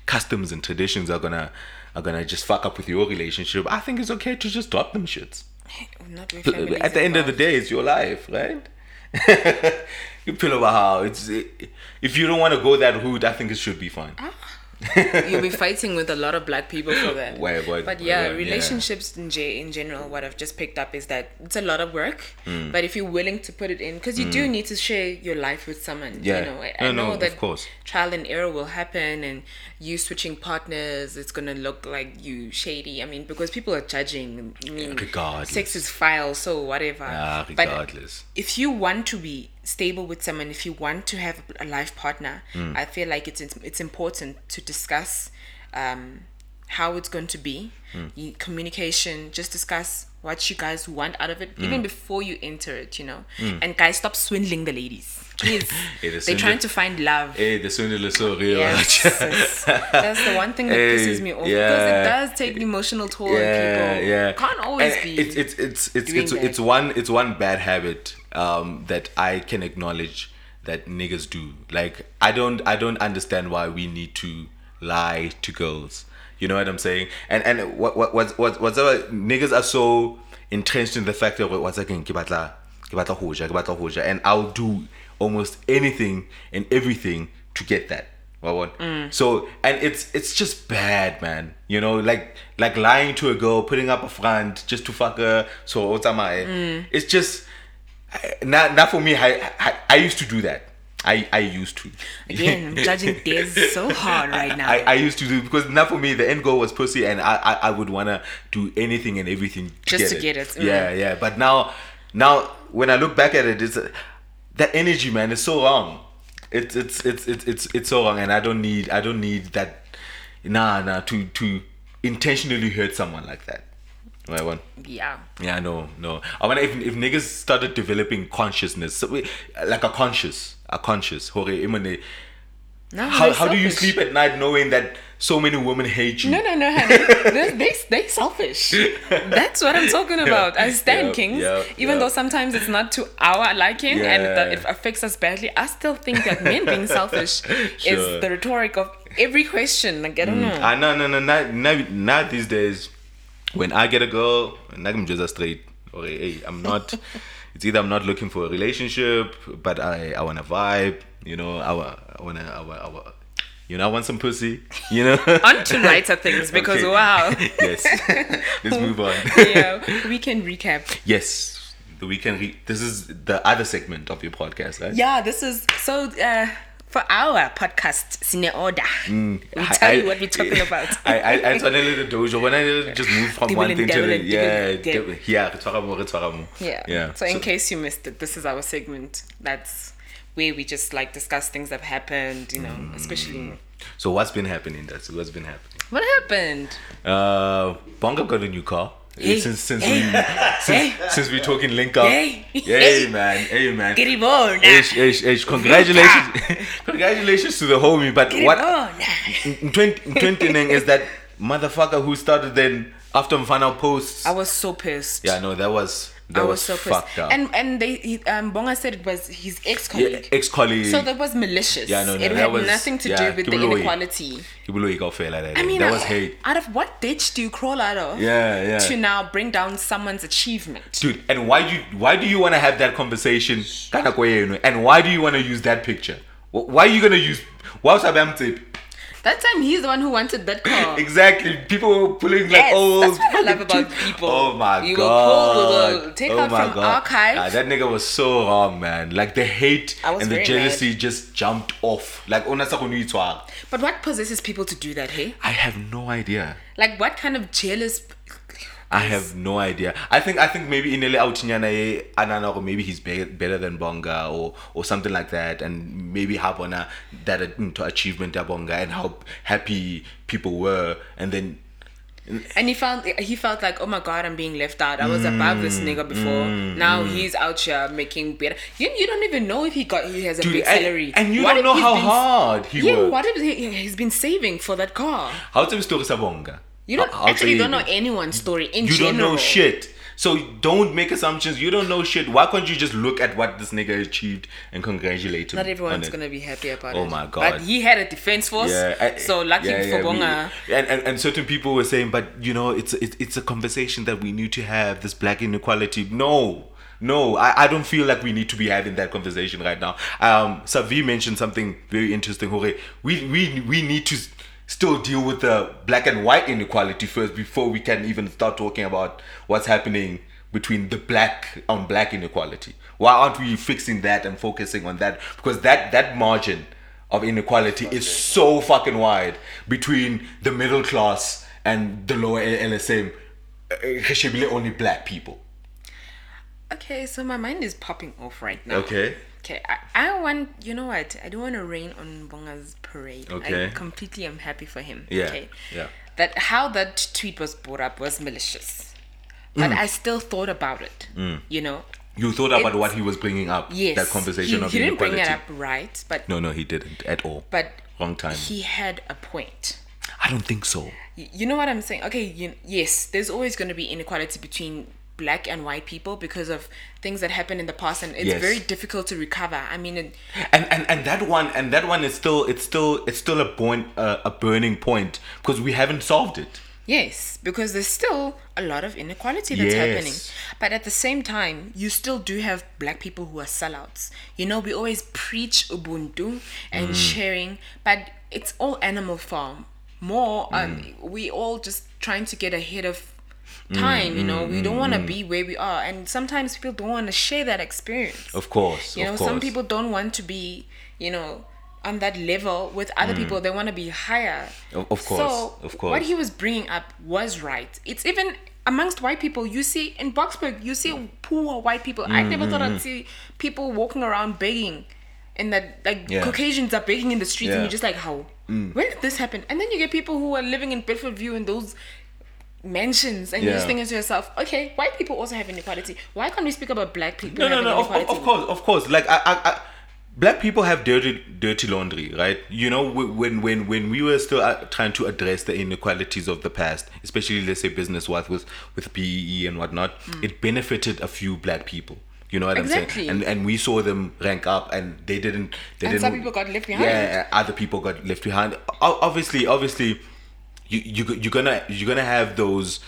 customs and traditions are gonna are gonna just fuck up with your relationship i think it's okay to just drop them shits Not with at the end of the day it's your life right [LAUGHS] you feel about how it's if you don't want to go that route i think it should be fine ah. [LAUGHS] You'll be fighting with a lot of black people for that. Where- but yeah, where- yeah. relationships in, ge- in general, what I've just picked up is that it's a lot of work. Mm. But if you're willing to put it in, because you do mm. need to share your life with someone. Yeah. You know, I, No, I know no, that of course. trial and error will happen, and you switching partners, it's gonna look like you shady. I mean, because people are judging. I mean, Regardless. sex is foul, so whatever. Ah, But regardless. if you want to be stable with someone, if you want to have a life partner, Hmm. I feel like it's it's important to discuss um, how it's going to be, Hmm. You- communication. Just discuss what you guys want out of it, Hmm. even before you enter it. You know, and guys, stop swindling the ladies. Please, Hey, the they're trying to find love. hey the swindle is so real Yes, yes. that's the one thing that Hey, pisses me off because it does take emotional toll on people. yeah. Can't always And be. It's it's it's it's it's, it's one it's one bad habit um, that I can acknowledge that niggas do. Like I don't I don't understand why we need to lie to girls. You know what I'm saying? And and what what what what whatever niggas are so entrenched in the fact that what's again ke batla ke batla ho ja, ke batla ho ja, and I'll do almost anything and everything to get that. Bona? So and it's it's just bad, man. You know, like like lying to a girl, putting up a front just to fuck her. So what's am I? It's just not not for me. I, I I used to do that. I I used to. Again, I'm judging [LAUGHS] Des so hard right now. I, I used to do because not for me the end goal was pussy and I I, I would wanna do anything and everything to Just get to it. get it, mm. Yeah, yeah. But now now when I look back at it, it's that energy, man, is so wrong. It's it's it's it's it's it's so wrong, and I don't need I don't need that. Nah, nah, to to intentionally hurt someone like that. Right one. yeah. Yeah, no, no. I wonder if if niggas started developing consciousness, so we, like a conscious, a conscious. Hore, No, how, how do you sleep at night knowing that so many women hate you? No, no, no, honey. [LAUGHS] they, they, they selfish. [LAUGHS] That's what I'm talking about. I stand yeah, kings. yeah, Even yeah. though sometimes it's not to our liking and that it affects us badly, I still think that men being selfish [LAUGHS] Sure. is the rhetoric of every question. Like, I don't know. Ah, no, no, no, not, not, not these days. When I get a girl, and I'm just a straight, or hey, I'm not. it's either I'm not looking for a relationship, but I, I want a vibe. You know, I, I want to, I, wa- I, wa- you know, I want some pussy. You know. [LAUGHS] On to lighter things [LAUGHS] because Okay. wow. [LAUGHS] yes. Let's move on. yeah, we can recap. Yes, the weekend. Re- this is the other segment of your podcast, right? Yeah, this is so. Uh, for our podcast, Cine Order, we tell I- you what we're talking about. I I I tshwanela le dojo when I just move from one thing to the yeah dibble and dabble. dib- yeah re tshwara mo, re tshwara mo. Yeah. yeah So, in case you missed it, this is our segment. That's where we just like discuss things that have happened, you know, Mm. especially so what's been happening that's what's been happening what happened. uh Bonga got a new car Hey, since since hey, we since, hey. since we talking link up Hey, hey man hey man Get on. Ish, ish, ish. Congratulations, [LAUGHS] congratulations to the homie. But Get what on. in 20, 20 neng is that motherfucker who started then after my final posts. I was so pissed. Yeah, no, that was that I was, was so pissed. fucked up. And and they he, um Bonga said it was his ex yeah, colleague. ex colleague. so that was malicious. Yeah, no, no, it that had was- nothing to yeah, do with the inequality. I mean, that was hate. Out of what ditch do you crawl out of? Yeah, yeah. To now bring down someone's achievement. Dude, and why do you why do you want to have that conversation? And why do you want to use that picture? Why are you gonna use? What's up, tip? That time he's the one who wanted that car. [LAUGHS] Exactly. People were pulling like Yes, oh, that's what I love about people. Oh my will god. pull, we will take oh out from archive. Ah, that nigga was so wrong, man. Like the hate and the jealousy just jumped off. Like ona sa itwa. But what possesses people to do that, hey? I have no idea. Like what kind of jealous I have no idea. I think I think maybe Inele Autinyana ye eh, anana or maybe he's be- better than Bonga or or something like that, and maybe Habona that into achievement Bonga and how happy people were, and then And he felt he felt like, oh my god, I'm being left out. I was above this mm, nigga before. Mm, now mm. he's out here making better. You, you don't even know if he got he has a Dude, big and- salary. and you What don't know how been- hard he yeah, worked. what if he, he's been saving for that car? how to story Sabonga? You don't I'll- actually tell don't you know anyone's story in You general. don't know shit. So don't make assumptions. You don't know shit. Why can't you just look at what this nigga achieved and congratulate him? Not on everyone's gonna be happy about Oh it. Oh my God. But he had a defense force. I- so lucky yeah, for yeah, we- Bonga. and, and and certain people were saying, but you know, it's it's it's a conversation that we need to have. This black inequality. No, no, I, I don't feel like we need to be having that conversation right now. Um, Savi mentioned something very interesting. Hore, we we we need to still deal with the black and white inequality first before we can even start talking about what's happening between the black on black inequality. Why aren't we fixing that and focusing on that? Because that that margin of inequality is so fucking wide between the middle class and the lower LSM. uh, Only black people. Okay, so my mind is popping off right now. Okay. Okay, I, I want you know what? I don't want to rain on Bonga's parade. Okay. I completely am happy for him. Yeah, Okay. yeah. That how that tweet was brought up was malicious. But Mm. I still thought about it. You know? You thought about It's- what he was bringing up. Yes. That conversation he, of he didn't bring it up right, but No, no, he didn't at all. but Wrong time. He had a point. I don't think so. You know what I'm saying? Okay, you, yes, there's always going to be inequality between black and white people because of things that happened in the past, and it's Yes. very difficult to recover. I mean, it, And, and and that one and that one is still it's still it's still a point uh, a burning point because we haven't solved it. yes, because there's still a lot of inequality that's Yes. happening. But at the same time, you still do have black people who are sellouts. You know, we always preach Ubuntu and Mm. sharing, but it's all animal farm. More, Mm. um, we all just trying to get ahead of Mm, time. you know, we don't want to be where we are, and sometimes people don't want to share that experience. Of course. you know course. some people don't want to be you know on that level with other people they want to be higher Mm. Of- of course, so of course. what he was bringing up was right it's even amongst white people you see in Boksburg you see poor white people i never thought i'd see people walking around begging and that like Yeah. caucasians are begging in the streets and Yeah. Mm. you're just like how when did this happen and then you get people who are living in Bedfordview in those mansions and you're just thinking to yourself okay white people also have inequality why can't we speak about black people No, no, no. Of, of, course, of course. Like I, I, I, black people have dirty, dirty laundry, right? You know, when when when we were still uh, trying to address the inequalities of the past, especially let's say business wise with with BEE and whatnot, it benefited a few black people. You know what I'm Mm. Exactly. saying? And and we saw them rank up, and they didn't. They And didn't. some people got left behind. Yeah, other people got left behind. O- Obviously, obviously, you you you're gonna you're gonna have those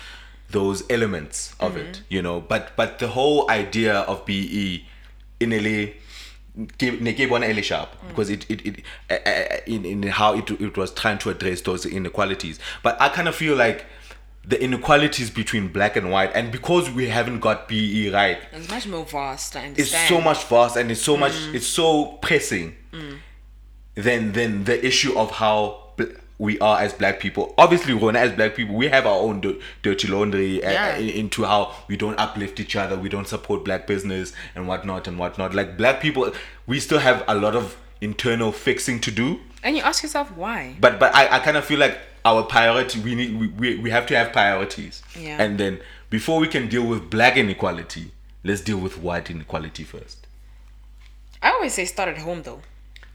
those elements of Mm-hmm. it, you know. But but the whole idea of BE in LA ne ke bona e sharp Mm. because it it, it uh, in in how it it was trying to address those inequalities. But I kind of feel like the inequalities between black and white, and because we haven't got BE right, It's much more vast. I it's so much vast and it's so much Mm. it's so pressing than than the issue of how we are as black people obviously Rona as black people we have our own di- dirty laundry uh, Yeah. uh, in- into how we don't uplift each other we don't support black business and whatnot and whatnot like black people we still have a lot of internal fixing to do And you ask yourself why? but but I, I kind of feel like our priority we need we, we, we have to have priorities Yeah. and then before we can deal with black inequality let's deal with white inequality first I always say start at home though.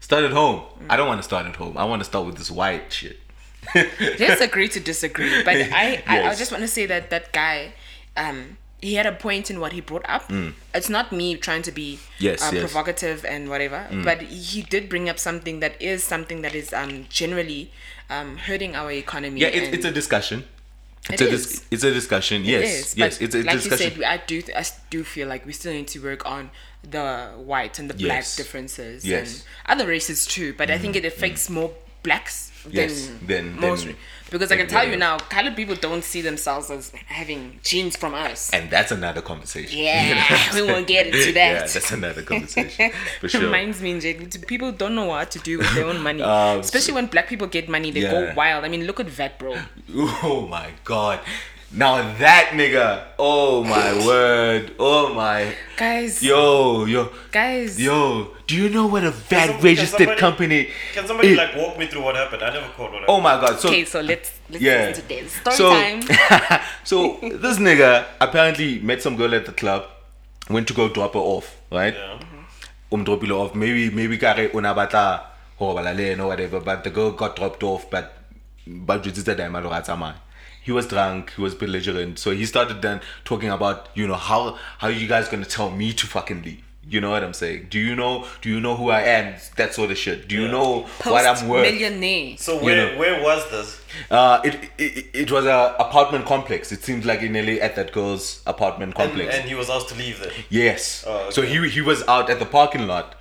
Start at home. I don't want to start at home. I want to start with this white shit. [LAUGHS] Disagree to disagree, but I, I, I just want to say that that guy, um, he had a point in what he brought up. It's not me trying to be Mm. Yes, uh, yes. Mm. provocative and whatever, but he did bring up something that is something that is um generally um hurting our economy. Yeah, and- it's a discussion. It's It a is. dis- it's a discussion. It Yes, is, yes, it's a like discussion. you said, I do, I s- do feel like we still need to work on the white and the black differences Yes. And other races too. But I think mm-hmm. it affects mm-hmm. more blacks than Yes, than- most. than- because I can tell you now, colored people don't see themselves as having genes from us. and that's another conversation. Yeah, [LAUGHS] we won't get into that. Yeah, that. that's another conversation for sure. Reminds me, Jade, people don't know what to do with their own money. [LAUGHS] Um, Especially when black people get money, they yeah. go wild. I mean, look at that, bro. Oh my god. Now that nigga, oh my [LAUGHS] word, oh my, Guys, yo, yo, guys. yo. Do you know what a Can some- VAT can registered somebody- company? Can somebody is? like walk me through what happened? I never caught what happened. Oh my god! So okay, so let's let's yeah. listen to this. Story so, time. [LAUGHS] so this nigga apparently met some girl at the club, went to go drop her off, right? Yeah. Um, drop her off. Maybe maybe kare una batla ho bala le no whatever. But the girl got dropped off. But but just the time man. He was drunk. He was belligerent. So he started then talking about you know how how you guys gonna tell me to fucking leave. You know what I'm saying? Do you know? Do you know who I am? That sort of shit. Do you Yeah. know what I'm worth? millionaire. So You where know. where was this? Uh, it, it it was a apartment complex. It seems like in LA at that girl's apartment complex. and he was asked to leave there. yes. Oh, So he he was out at the parking lot.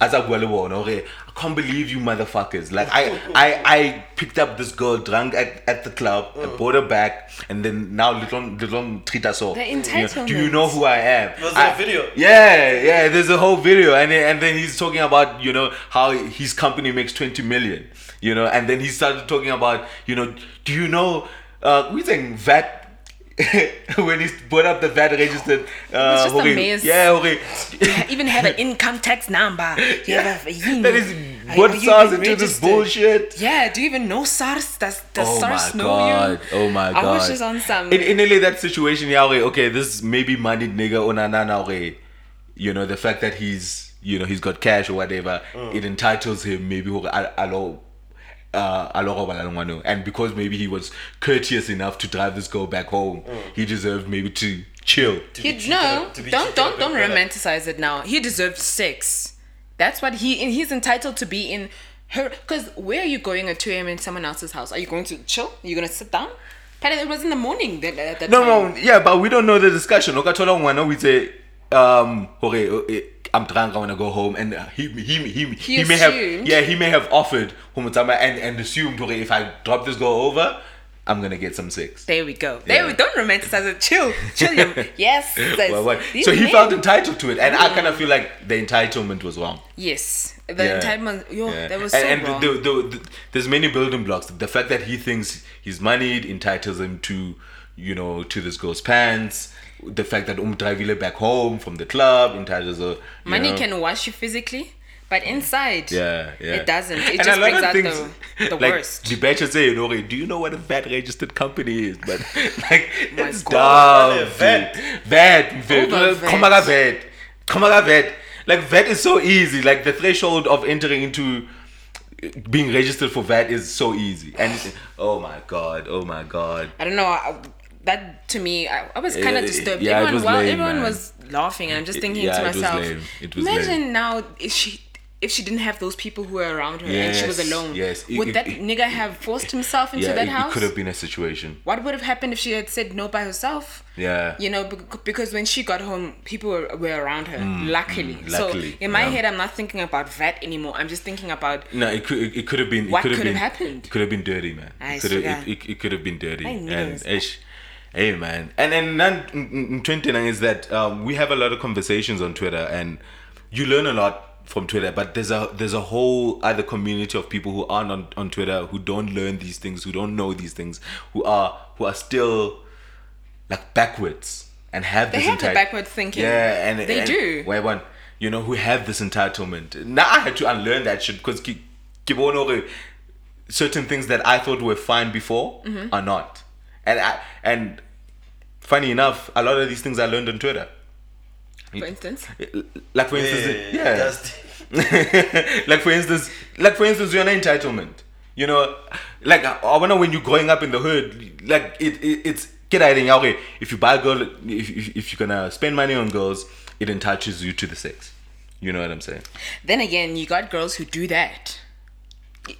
As I well known, okay, I can't believe you motherfuckers. Like I [LAUGHS] I I picked up this girl drunk at, at the club, I Mm. brought her back, and then now little little treat us all. The You know, Do you know who I am? Was there a I- video? Yeah, yeah. There's a whole video, and then- and then he's talking about you know how his company makes twenty million, you know, and then he started talking about you know, do you know? Uh, we think VAT. [LAUGHS] when he brought up the VAT registered, uh, just a okay, mess. yeah, okay. even have an income tax number. [LAUGHS] You you that is what SARS into this bullshit. Yeah, do you even know SARS? Does, does Oh SARS know god! you? Oh my god! I was just on some. In, in LA, that situation, yeah, okay, okay, this maybe money nigga onanana, okay, you know, the fact that he's, you know, he's got cash or whatever, it entitles him maybe okay, a- alo, uh, alo robala le ngwana o. and because maybe he was courteous enough to drive this girl back home, he deserved maybe to chill. To He, be no, to don't don't don't better. romanticize it now. He deserved sex. That's what he he's entitled to be in her. Because where are you going at two a.m. in someone else's house? Are you going to chill? Are you gonna sit down? But it was in the morning. That, that No, time. no, yeah, but we don't know the discussion. Okathola ngwana we say, um, okay, okay, I'm drunk, I wanna go home, and he he he he, He may have yeah he may have offered Humutama and and assumed okay if I drop this girl over, I'm gonna get some sex. There we go. There we don't romanticize it. Chill, chill. [LAUGHS] yes. that's- Well, so he men- felt entitled to it, and I kind of feel like the entitlement was wrong. Yes, the Yeah. entitlement. Yo, Yeah. that was so and, and wrong. the, the, the, there's many building blocks. The fact that he thinks he's moneyed entitles him to, you know, to this girl's pants. The fact that um drivile back home from the club her. you Money know. can wash you physically, but inside, Yeah, yeah. it doesn't. It And just a lot brings of out things, the, the like, worst. The say, you know, do you know what a VAT registered company is? But [LAUGHS] like, it's dumb. VAT. VAT, VAT. Over VAT. Come on, VAT. Come on, VAT. Like VAT is so easy. Like the threshold of entering into being registered for VAT is so easy. And oh my god, oh my god. I don't know. That to me, I, I was kind of disturbed. yeah, everyone, while lame, everyone man. was laughing, and I'm just thinking Yeah, to it myself. It imagine lame. now if she if she didn't have those people who were around her and she was alone. yes. It- would it- that it- nigga have forced himself into Yeah, that it, house? could have been a situation. What would have happened if she had said no by herself? Yeah. You know, because when she got home, people were, were around her. luckily. mm, so in my yeah. head, I'm not thinking about that anymore. I'm just thinking about No, it could it, it could have been. What it could have could have been, happened? It could have been dirty, man. I It could have it, it, it could have been dirty. I knew and it. Hey man, and and then twenty nine is that um, we have a lot of conversations on Twitter, and you learn a lot from Twitter. But there's a there's a whole other community of people who aren't on, on Twitter who don't learn these things, who don't know these things, who are who are still like backwards and have They this have the enti- backward thinking. Yeah, and They and- do. Where one? You know who have this entitlement. Now I had to unlearn that shit because ki- ki bona hore certain things that I thought were fine before Mm-hmm. are not, and I and funny enough, a lot of these things I learned on Twitter. for instance. Like for instance, Yeah, yeah, that's- [LAUGHS] like for instance, like for instance, you're an entitlement. You know, like I, I wonder when you're growing up in the hood, like it, it it's get idea. Okay, if you buy a girl, if, if if you're gonna spend money on girls, it entitles you to the sex. You know what I'm saying? Then again, you got girls who do that.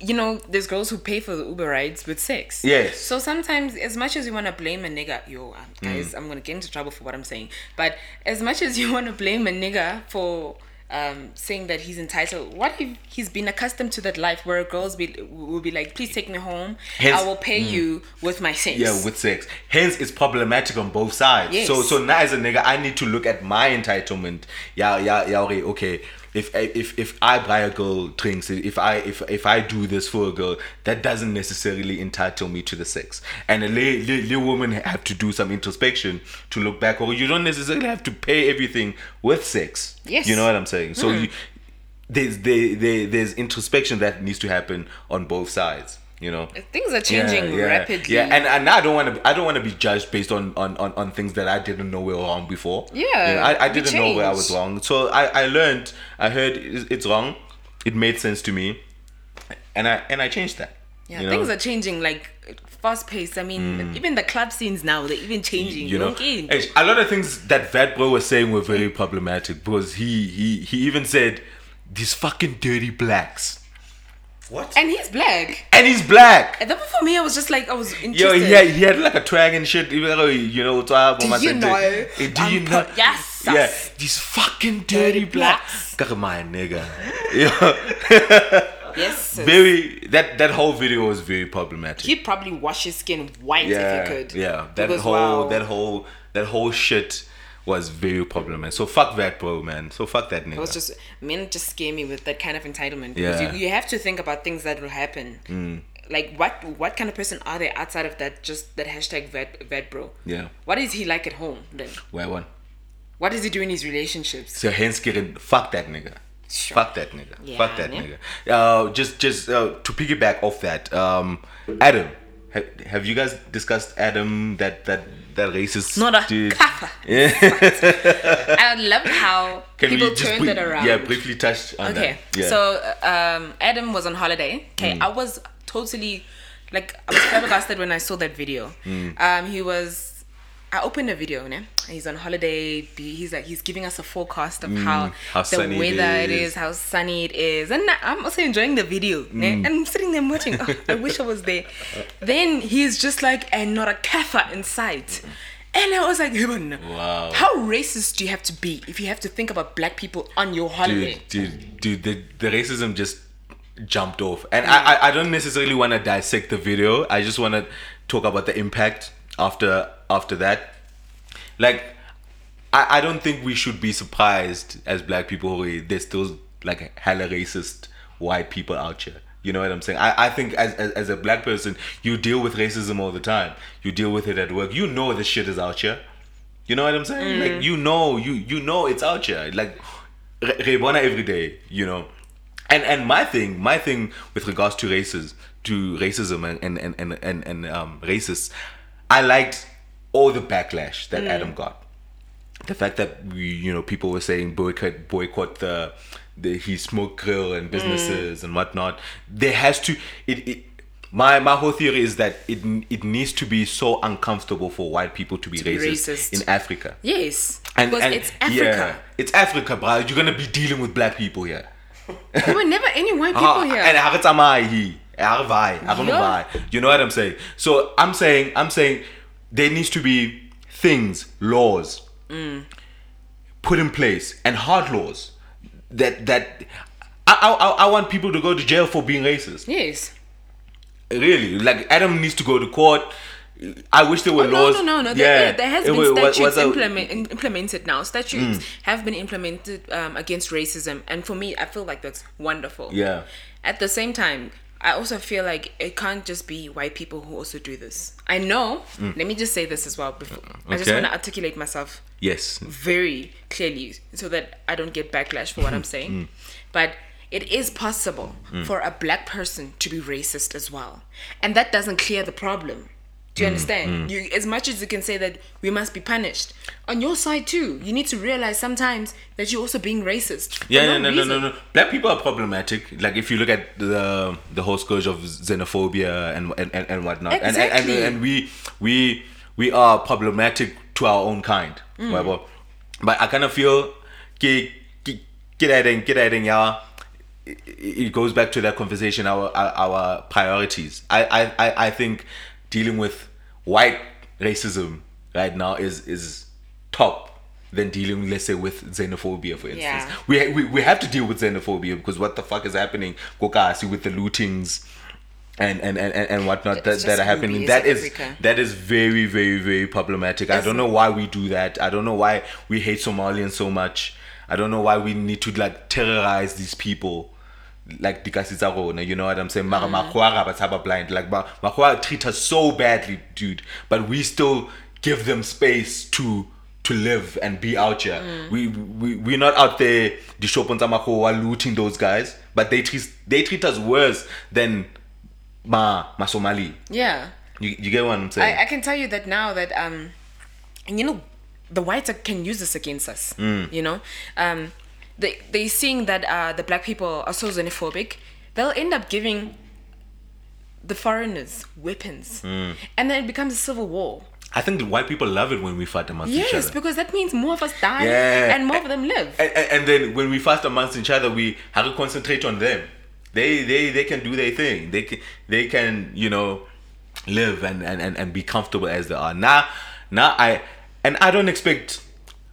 You know, there's girls who pay for the Uber rides with sex. Yes. So sometimes, as much as you want to blame a nigga, yo, um, Mm. guys, I'm gonna get into trouble for what I'm saying. But as much as you [LAUGHS] want to blame a nigga for um, saying that he's entitled, what if he's been accustomed to that life where girls be will be like, please take me home. Hence- I will pay you with my sex. Yeah, with sex. Hence, it's problematic on both sides. Yes. So, so now as a nigga, I need to look at my entitlement. Yeah, yeah, yeah. Okay, okay. If if if I buy a girl drinks, if I if if I do this for a girl, that doesn't necessarily entitle me to the sex. And a lay, lay, lay woman have to do some introspection to look back, or you don't necessarily have to pay everything with sex. Yes. you know what I'm saying. So mm-hmm. you, there's there, there there's introspection that needs to happen on both sides. You know. Things are changing rapidly. Yeah, and, and I don't want to. I don't want to be judged based on, on, on, on things that I didn't know were wrong before. Yeah, You know, I, I didn't know where I was wrong. So I, I learned. I heard it's wrong. It made sense to me, and I and I changed that. Yeah, you know? things are changing like fast paced. I mean, mm. even the club scenes now, they're even changing. you know, Okay. A lot of things that Vat bro was saying were very problematic because he he he even said these fucking dirty blacks, What? And he's black. and he's black. And then for me, I was just like, I was interested. Yo, he had, he had like a twang and shit. You know, you know what's up? Do you know? Do you I'm know? yes, Yeah, these fucking dirty Dirty blacks. blacks. Come on, nigga. [LAUGHS] Yeah, yes. very. That that whole video was very problematic. He'd probably wash his skin white yeah, if he could. yeah. That Because, whole wow. that whole that whole shit was very problematic. So fuck that, bro, man. So fuck that nigga. It was just men just scare me with that kind of entitlement because Yeah. you, you have to think about things that will happen. Mm. Like what what kind of person are they outside of that just that hashtag vet vet bro? Yeah. What is he like at home then? Where one? What does he do in his relationships? So hence getting fuck that nigga. Sure. Fuck that nigga. Yeah, fuck that nigga. Uh, just just uh, to piggyback off that, um, Adam. Ha- have you guys discussed Adam that that that racist Not a dude? kappa. [LAUGHS] Yeah. [LAUGHS] I love how Can people turned bri- it around. Yeah, briefly touch on Okay, that. Yeah. so um, Adam was on holiday. Okay, Mm. I was totally like I was flabbergasted when I saw that video. Mm. Um, he was. I opened a video, ne? He's on holiday. He's like he's giving us a forecast of how, Mm, how the sunny weather it is. is, how sunny it is, and I'm also enjoying the video. Mm. Ne? And I'm sitting there watching. Oh, I wish I was there. Then he's just like, and not a kafa in sight. And I was like, Wow. how racist do you have to be if you have to think about black people on your holiday? dude, dude, dude, the, the racism just jumped off, and I, I, I don't necessarily want to dissect the video. I just want to talk about the impact after after that. Like, I, I don't think we should be surprised as black people. There's still like hella racist white people out here. You know what I'm saying? I, I think as, as as a black person, you deal with racism all the time. You deal with it at work. You know this shit is out here. You know what I'm saying? Like you know, you you know it's out here. Like Rebona every day, you know. And and my thing, my thing with regards to races, to racism and and and and, and, and um racists, I liked all the backlash that mm. Adam got. The fact that we, you know, people were saying boycott boycott the the he smoke grill and businesses mm. and whatnot. There has to it, it my my whole theory is that it it needs to be so uncomfortable for white people to be, be racist, racist. in Africa. Yes, because it's Africa. Yeah, it's Africa, bro. You're gonna be dealing with black people here. [LAUGHS] There were never any white people here. And ha re tsamaye he. Ha re vae, ha re no Yeah. You know what I'm saying? So I'm saying, I'm saying there needs to be things, laws Mm. put in place and hard laws that that I, I I- want people to go to jail for being racist. yes. Really, like Adam needs to go to court. I wish there were Oh, no, laws. no, no, no. Yeah, There, there has It been statutes implement, in- implemented now. Statutes Mm. have been implemented um, against racism, and for me, I feel like that's wonderful. Yeah. At the same time, I also feel like it can't just be white people who also do this. I know. Let me just say this as well. Before I just Mm. Want to articulate myself Yes. very clearly so that I don't get backlash for what I'm Mm. saying. But it is possible for a black person to be racist as well. And that doesn't clear the problem. Do Mm. you understand? You as much as you can say that we must be punished. On your side too, you need to realize sometimes that you're also being racist. Yeah, no, no, no, no, no. Black people are problematic. Like if you look at the the whole scourge of xenophobia and and, and, and whatnot, and, and, Exactly. and and we we we are problematic to our own kind. Mm. Whatever. But I kind of feel ke ke that thing, ke that yeah. It, it goes back to that conversation. Our our, our priorities. I I I think dealing with white racism right now is is top than dealing, let's say, with xenophobia, for instance. Yeah. We, we we have to deal with xenophobia because what the fuck is happening, Kokasi, with the lootings and and and, and whatnot that, It's that are happening. That is Africa. that is very very very problematic. I don't know why we do that. I don't know why we hate Somalians so much. I don't know why we need to like terrorize these people. Like dikasi tsa rona, you know what I'm saying? Mara makgowa ra ba tshaba blind. Like makgowa treat us so badly, dude. But we still give them space to to live and be out here. We we we're not out there the shopons makgowa looting those guys, but they treat they treat us worse than ma ma Somali. Yeah. You, you get what I'm saying? I, I can tell you that now that um and you know the whites are, can use this against us Mm. you know um they they seeing that uh the black people are so xenophobic they'll end up giving the foreigners weapons Mm. and then it becomes a civil war I think the white people love it when we fight amongst each other. yes because that means more of us die Yeah. and more of them live and, and, and then when we fight amongst each other, we have to concentrate on them. They they they can do their thing. They can they can you know live and, and, and, and be comfortable as they are. Now now I and I don't expect.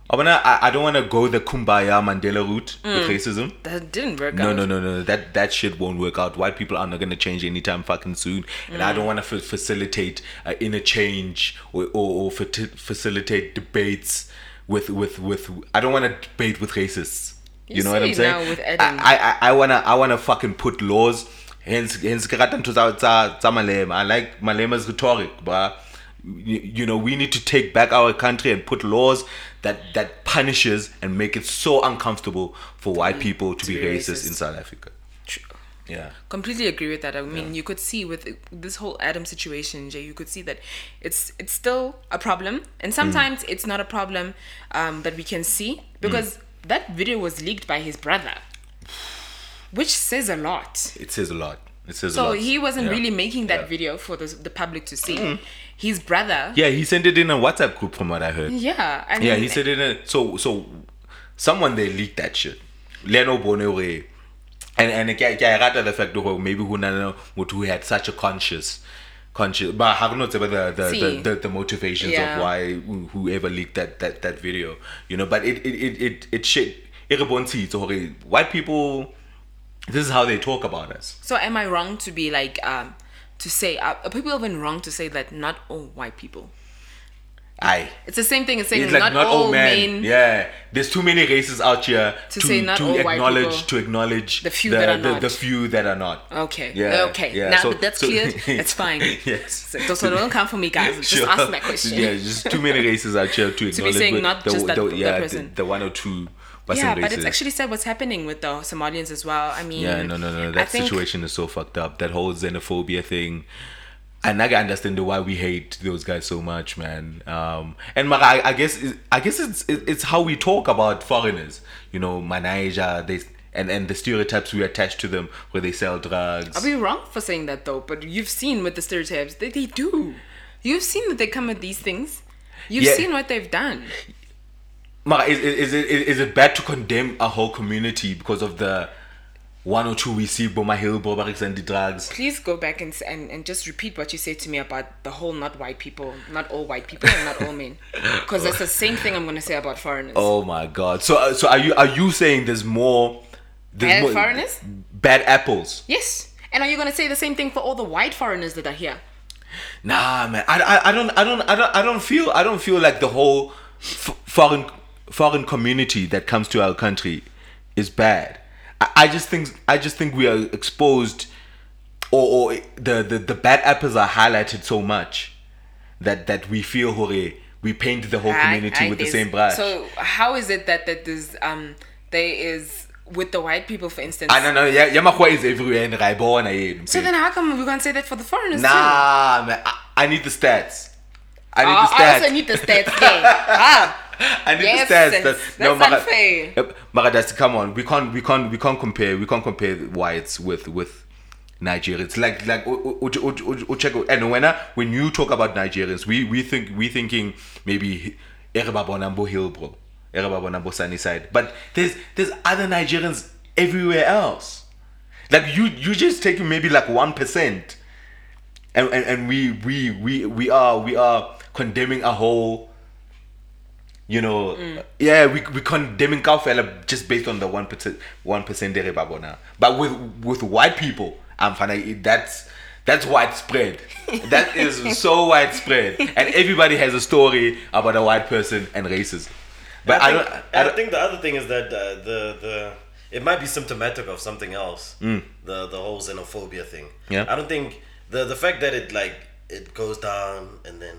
I wanna. I, I don't wanna go the kumbaya Mandela route with racism. that didn't work No, out no, no, no. No. That that shit won't work out. White people are not gonna change anytime fucking soon, and I don't want to f- facilitate uh, inner change or or, or fa- facilitate debates with with with. I don't want to debate with racists. You, You know what I'm saying? now with Adam. I, I I wanna I wanna fucking put laws. Hence hence Malema. I like Malema's rhetoric, but you, you know we need to take back our country and put laws that that punishes and make it so uncomfortable for white people to, be, Mm, be racist, racist. in South Africa. True. Yeah. completely agree with that. I mean, you could see with this whole Adam situation, Jay, you could see that it's it's still a problem, and sometimes it's not a problem um, that we can see because that video was leaked by his brother, which says a lot. It says a lot. It says a lot. So he wasn't Yeah. really making that Yeah. video for the, the public to see. His brother, Yeah, he sent it in a WhatsApp group from what I heard. yeah, I Yeah, he said it in a, so so someone they leaked that shit. Leno Bonore. And and ke ke rata the fact that maybe who na who had such a conscious conscious but I don't know about the the, the, the, the motivations Yeah. of why whoever leaked that that that video you know but it it it it, it shit hore white people this is how they talk about us So am I wrong to be like um to say uh, are people even wrong to say that not all white people? aye It's the same thing as saying It's like not, all men. Yeah, there's too many races out here To to, say not to all white acknowledge people. to acknowledge The few that are the, not. the few that are not. Okay. Yeah. Okay. Yeah. Now so, that that's so- clear, [LAUGHS] that's fine. [LAUGHS] yes. So, so don't come for me, guys. Just Sure. ask that question. Yeah, just too many races out here to [LAUGHS] acknowledge. be saying not the, just that- the, yeah, person. The, the one or two. Yeah, but races. it's actually sad what's happening with the Somalians as well. I mean, Yeah, no, no, no. I That think- situation is so fucked up. That whole xenophobia thing. And I can understand why we hate those guys so much, man. Um, and Mara, I, I guess, I guess it's it's how we talk about foreigners. You know, Manaja, they and and the stereotypes we attach to them, where they sell drugs. Are we wrong for saying that though? But you've seen with the stereotypes, they, they do. You've seen that they come with these things. You've Yeah. seen what they've done. Mara, is, is, is it is it bad to condemn a whole community because of the one or two we see Boma Hill, Bobarix and the drugs? Please go back and, and and just repeat what you said to me about the whole not white people, not all white people, and not all men. [LAUGHS] Because that's the same thing I'm gonna say about foreigners. Oh my god! So uh, so are you are you saying there's more? There's Bad more foreigners? Bad apples. Yes. And are you gonna say the same thing for all the white foreigners that are here? Nah, man. I, I, I don't I don't I don't I don't feel I don't feel like the whole f- foreign foreign community that comes to our country is bad. I, I just think I just think we are exposed, or, or the, the the bad apples are highlighted so much that that we feel hore we paint the whole community I- I- with the same brush. So how is it that that there's um there is with the white people, for instance? I don't know. Yeah, Yamakwa is everywhere in Raibona. yeah. So then how come we can't say that for the foreigners too? Nah, man. I, I need the stats. I need Uh, the stats. I also need the [LAUGHS] stats there. ah, I need Yes, the stats. that's- That, that's unfair. Mara, come on. We can't, we can't, we can't compare. We can't compare whites with with Nigerians. Like like u- u- u- u- u- check. And when I, when you talk about Nigerians, we we think we thinking maybe Erebabonambo Hill, bro. Erebabonambo Sunny Side. But there's there's other Nigerians everywhere else. Like you you just taking maybe like one percent and, and and we we we we are we are condemning a whole you know yeah we we condemning Kaufela just based on the one percent one percent babona but with with white people I'm fine that's that's widespread [LAUGHS] that is so widespread and everybody has a story about a white person and racism But I, I, think, don't. I I, don't think the other thing is that uh, the the it might be symptomatic of something else. The the whole xenophobia thing. Mm. Yeah. I don't think the the fact that it like it goes down and then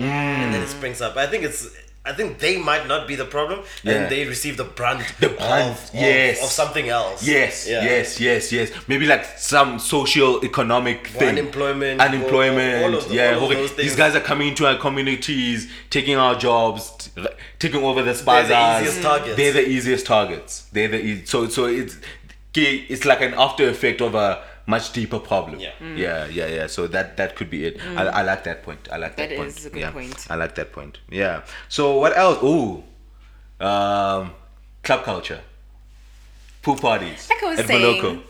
and then it springs up. I think it's. I think they might not be the problem, Yeah. and they receive the brunt, [LAUGHS] The brunt, of, of- yes. of, something else. Yes, Yeah. yes, yes, yes. Maybe like some social economic thing. unemployment, Unemployment. all- all of the- yeah. of okay. These guys are coming into our communities, taking our jobs, t- taking over the spazas. the easiest targets. They're the easiest targets. They're the e- so so it's it's like an after effect of a much deeper problem. Yeah. Yeah, yeah, yeah. So that that could be it. I, I like that point. I like that, That point. is a good yeah. point. I like that point. Yeah. So what else? Ooh. Um club culture. Pool parties. Like I was at saying, Moloko.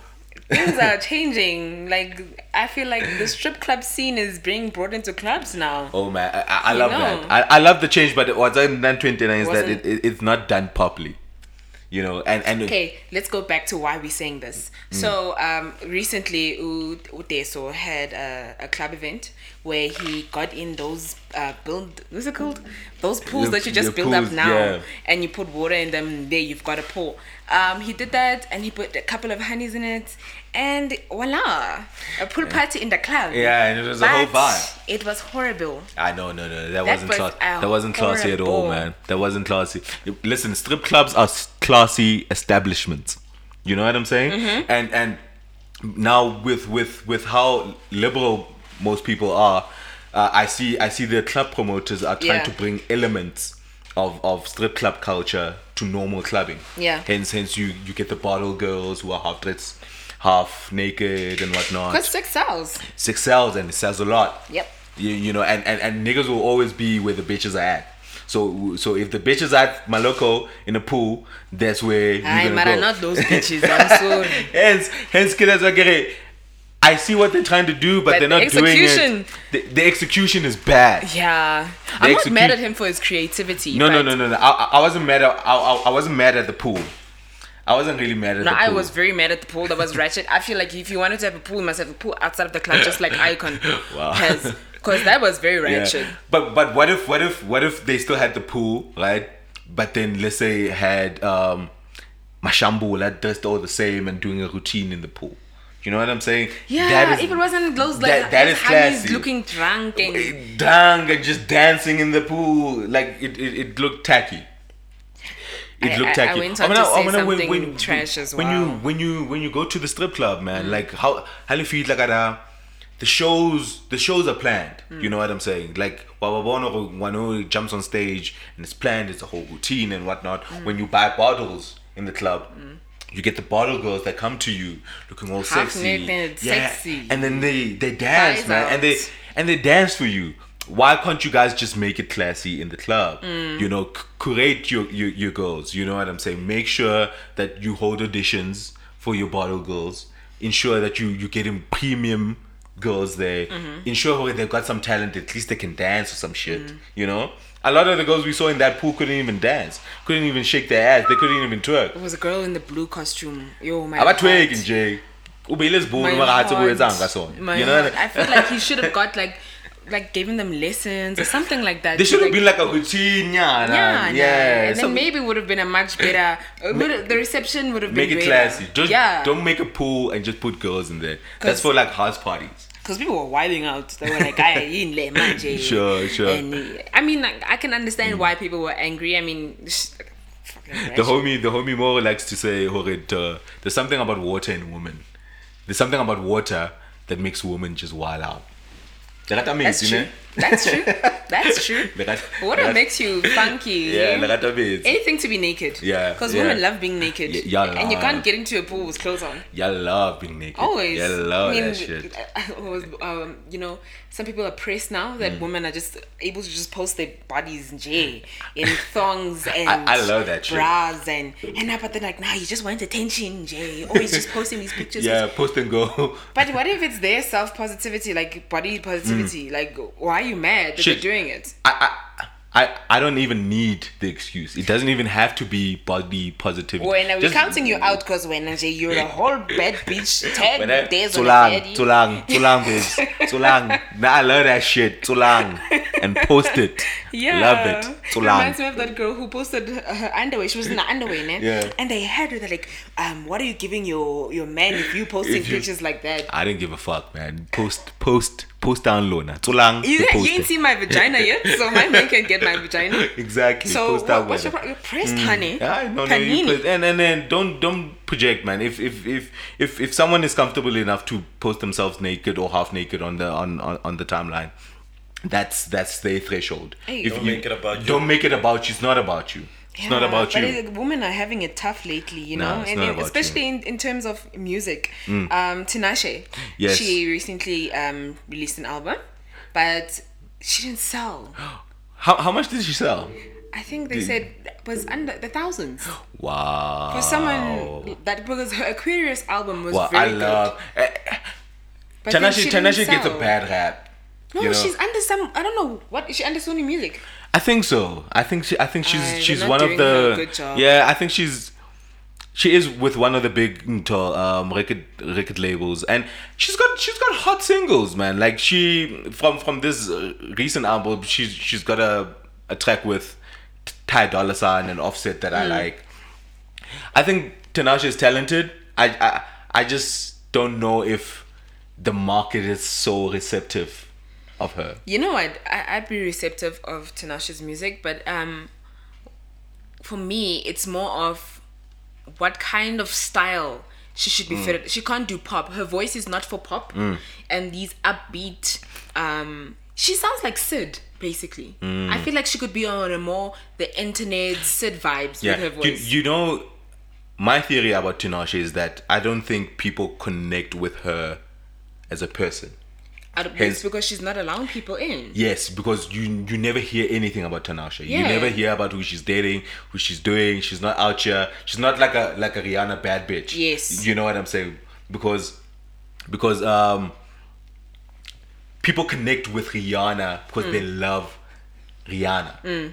things are changing. Like I feel like the strip club scene is being brought into clubs now. Oh man, I, I, I love know. that. I, I love the change, but what's done 29 is that it, it, it's not done properly. You know, and and Okay, let's go back to why we're saying this. Mm. So, um, recently, Uteso had a, a club event where he got in those uh, build, what's it called? Those pools The- that you just build up now, yeah. and you put water in them. There, you've got a pool. Um, he did that, and he put a couple of honeys in it, and voila, a pool party in the club. Yeah, and it was a whole But vibe. It was horrible. I know, no, no, that, That wasn't was class. a That wasn't classy at all, man. That wasn't classy. Listen, strip clubs are classy establishments. You know what I'm saying? Mm-hmm. And and now with with with how liberal most people are, uh, I see I see the club promoters are trying Yeah. to bring elements of of strip club culture to normal clubbing. Yeah. Hence, hence you you get the bottle girls who are half dressed, half naked and whatnot Because six cells. six sells and it sells a lot. Yep. You, you know, and, and, and niggas will always be where the bitches are at. So so if the bitches at Moloko in a pool, that's where you're Aye, gonna go. not those [LAUGHS] bitches. I'm sorry. hence hence killers are getting. I see what they're trying to do, but, But they're the not doing it. The, the execution is bad. Yeah, I'm not mad at him for his creativity. No, no, no, no, no. I, I- I wasn't mad at I, I, I wasn't mad at the pool. I wasn't really mad at No, I was very mad at the pool. That was ratchet. I feel like if you wanted to have a pool, you must have a pool outside of the club, just like Icon [LAUGHS] Wow. has. Because that was very ratchet. Yeah. But but what if what if what if they still had the pool, right? But then let's say had um Mashambu that dressed all the same and doing a routine in the pool. You know what I'm saying? Yeah, That is- if it wasn't those like that- that is classy. looking drunk and drunk and just dancing in the pool. Like it, it, it looked tacky. It I- looked I- I went on to say something trash as well. when you when you when you go to the strip club, man, mm. like how how you feel like at a, the shows the shows are planned. Mm. You know what I'm saying? Like Wawabono Wano jumps on stage and it's planned. It's a whole routine and whatnot. Mm. When you buy bottles in the club. You get the bottle girls that come to you looking all Half sexy, naked, sexy. and then they they dance, Thighs man, and they and they dance for you. Why can't you guys just make it classy in the club? Mm. You know, c- curate your, your your girls. You know what I'm saying? Make sure that you hold auditions for your bottle girls. Ensure that you you getting premium girls there. Mm-hmm. Ensure they've got some talent. At least they can dance or some shit. Mm. You know, a lot of the girls we saw in that pool couldn't even dance. Couldn't even shake their ass. They couldn't even twerk. there was a girl in the blue costume. Yo, my abatweki heart. nje ubeyilesibuni My mara hathi heart. kuyenzanga ngasona you know. I feel like he should have got like like giving them lessons or something like that. They should have like, been like a routine, yeah, yeah, yeah. and So then maybe would have been a much better. uh, the reception would have been make it better. classy. Just yeah, don't make a pool and just put girls in there. That's for like house parties. because people were wilding out. They were like, "I in le manje." [LAUGHS] Sure, sure. And I mean, like, I can understand why people were angry. I mean, sh- The homie, the homie more likes to say, "Horit, uh, there's something about water in women. There's something about water that makes women just wild out." That That's means, true. That's true. That's true. [LAUGHS] Water makes you funky. Yeah. Anything to be naked. Yeah, Because yeah. women love being naked. Y- y'all and you can't get into a pool with clothes on. Y'all love being naked. Always. Y'all love I mean, that shit. [LAUGHS] I- I um, you know, some people are pressed now Mm. that women are just able to just post their bodies in in [LAUGHS] thongs and I love that shit. bras and and now but they're like, nah, you just want attention, Jay. Always just posting these pictures. Yeah, post and go. But what if it's their self positivity, like body positivity? Like, why are you mad that. Shit. they're doing it? I, I I, I don't even need the excuse. It doesn't even have to be body positivity. When are we Just- counting you out because when you're a whole bad bitch. [LAUGHS] Ten When I- days too on long, too long, too long, bitch, too long. Now I love that shit, too long, and post it. Yeah. love it, too long. Reminds me of that girl who posted her underwear. She was in the underwear, ne? Yeah. And they had her they're like, um, what are you giving your your man if you posting If you- pictures like that? I didn't give a fuck, man. Post, post, post down low now. Too long. You, you ain't seen my vagina yet, so my man can get my vagina. [LAUGHS] Exactly. So post what, what's your pro- you're pressed, hmm. honey? Yeah, no, no, you Panini. put, and and then don't don't project, man. If if if if if someone is comfortable enough to post themselves naked or half naked on the on on, on the timeline, that's that's their threshold. Hey. if Don't make it about you. Don't make it about you. It's not about you. It's not about but you. women are having it tough lately, you No, know, it's and it- Mm. especially in, in terms of music. Um, Tinashe, Yes. she recently um, released an album, but she didn't sell. [GASPS] How how much did she sell? I think they said it was under the thousands [GASPS] Wow. for someone that because her Aquarius album was very I love. Eh, good. but then Tinashe Tinashe gets a bad rap. No, you know? she's under some. I don't know what is she under Sony Music. I think so. I think she. I think she's Uh, she's one of the. good job. Yeah, I think she's. She is with one of the big mm, um, record record labels, and she's got she's got hot singles, man. Like she from from this recent album, she's she's got a a track with Ty Dolla Sign and Offset that Hmm. I like. I think Tinashe is talented. I, I I just don't know if the market is so receptive of her. You know what? I, I'd be receptive of Tinashe's music, but um, for me, it's more of what kind of style she should be fitted. She can't do pop. Her voice is not for pop, and these upbeat. Um, she sounds like Syd, basically. I feel like she could be on a more the internet Syd vibes with her You, voice. you know, my theory about Tinashe is that I don't think people connect with her as a person. I don't- hence- because she's not allowing people in. Yes, because you you never hear anything about Tinashe. You never hear about who she's dating, who she's doing. She's not out here. She's not like a like a Rihanna bad bitch. Yes. You know what I'm saying? Because because um people connect with Rihanna because they Mm. love Rihanna.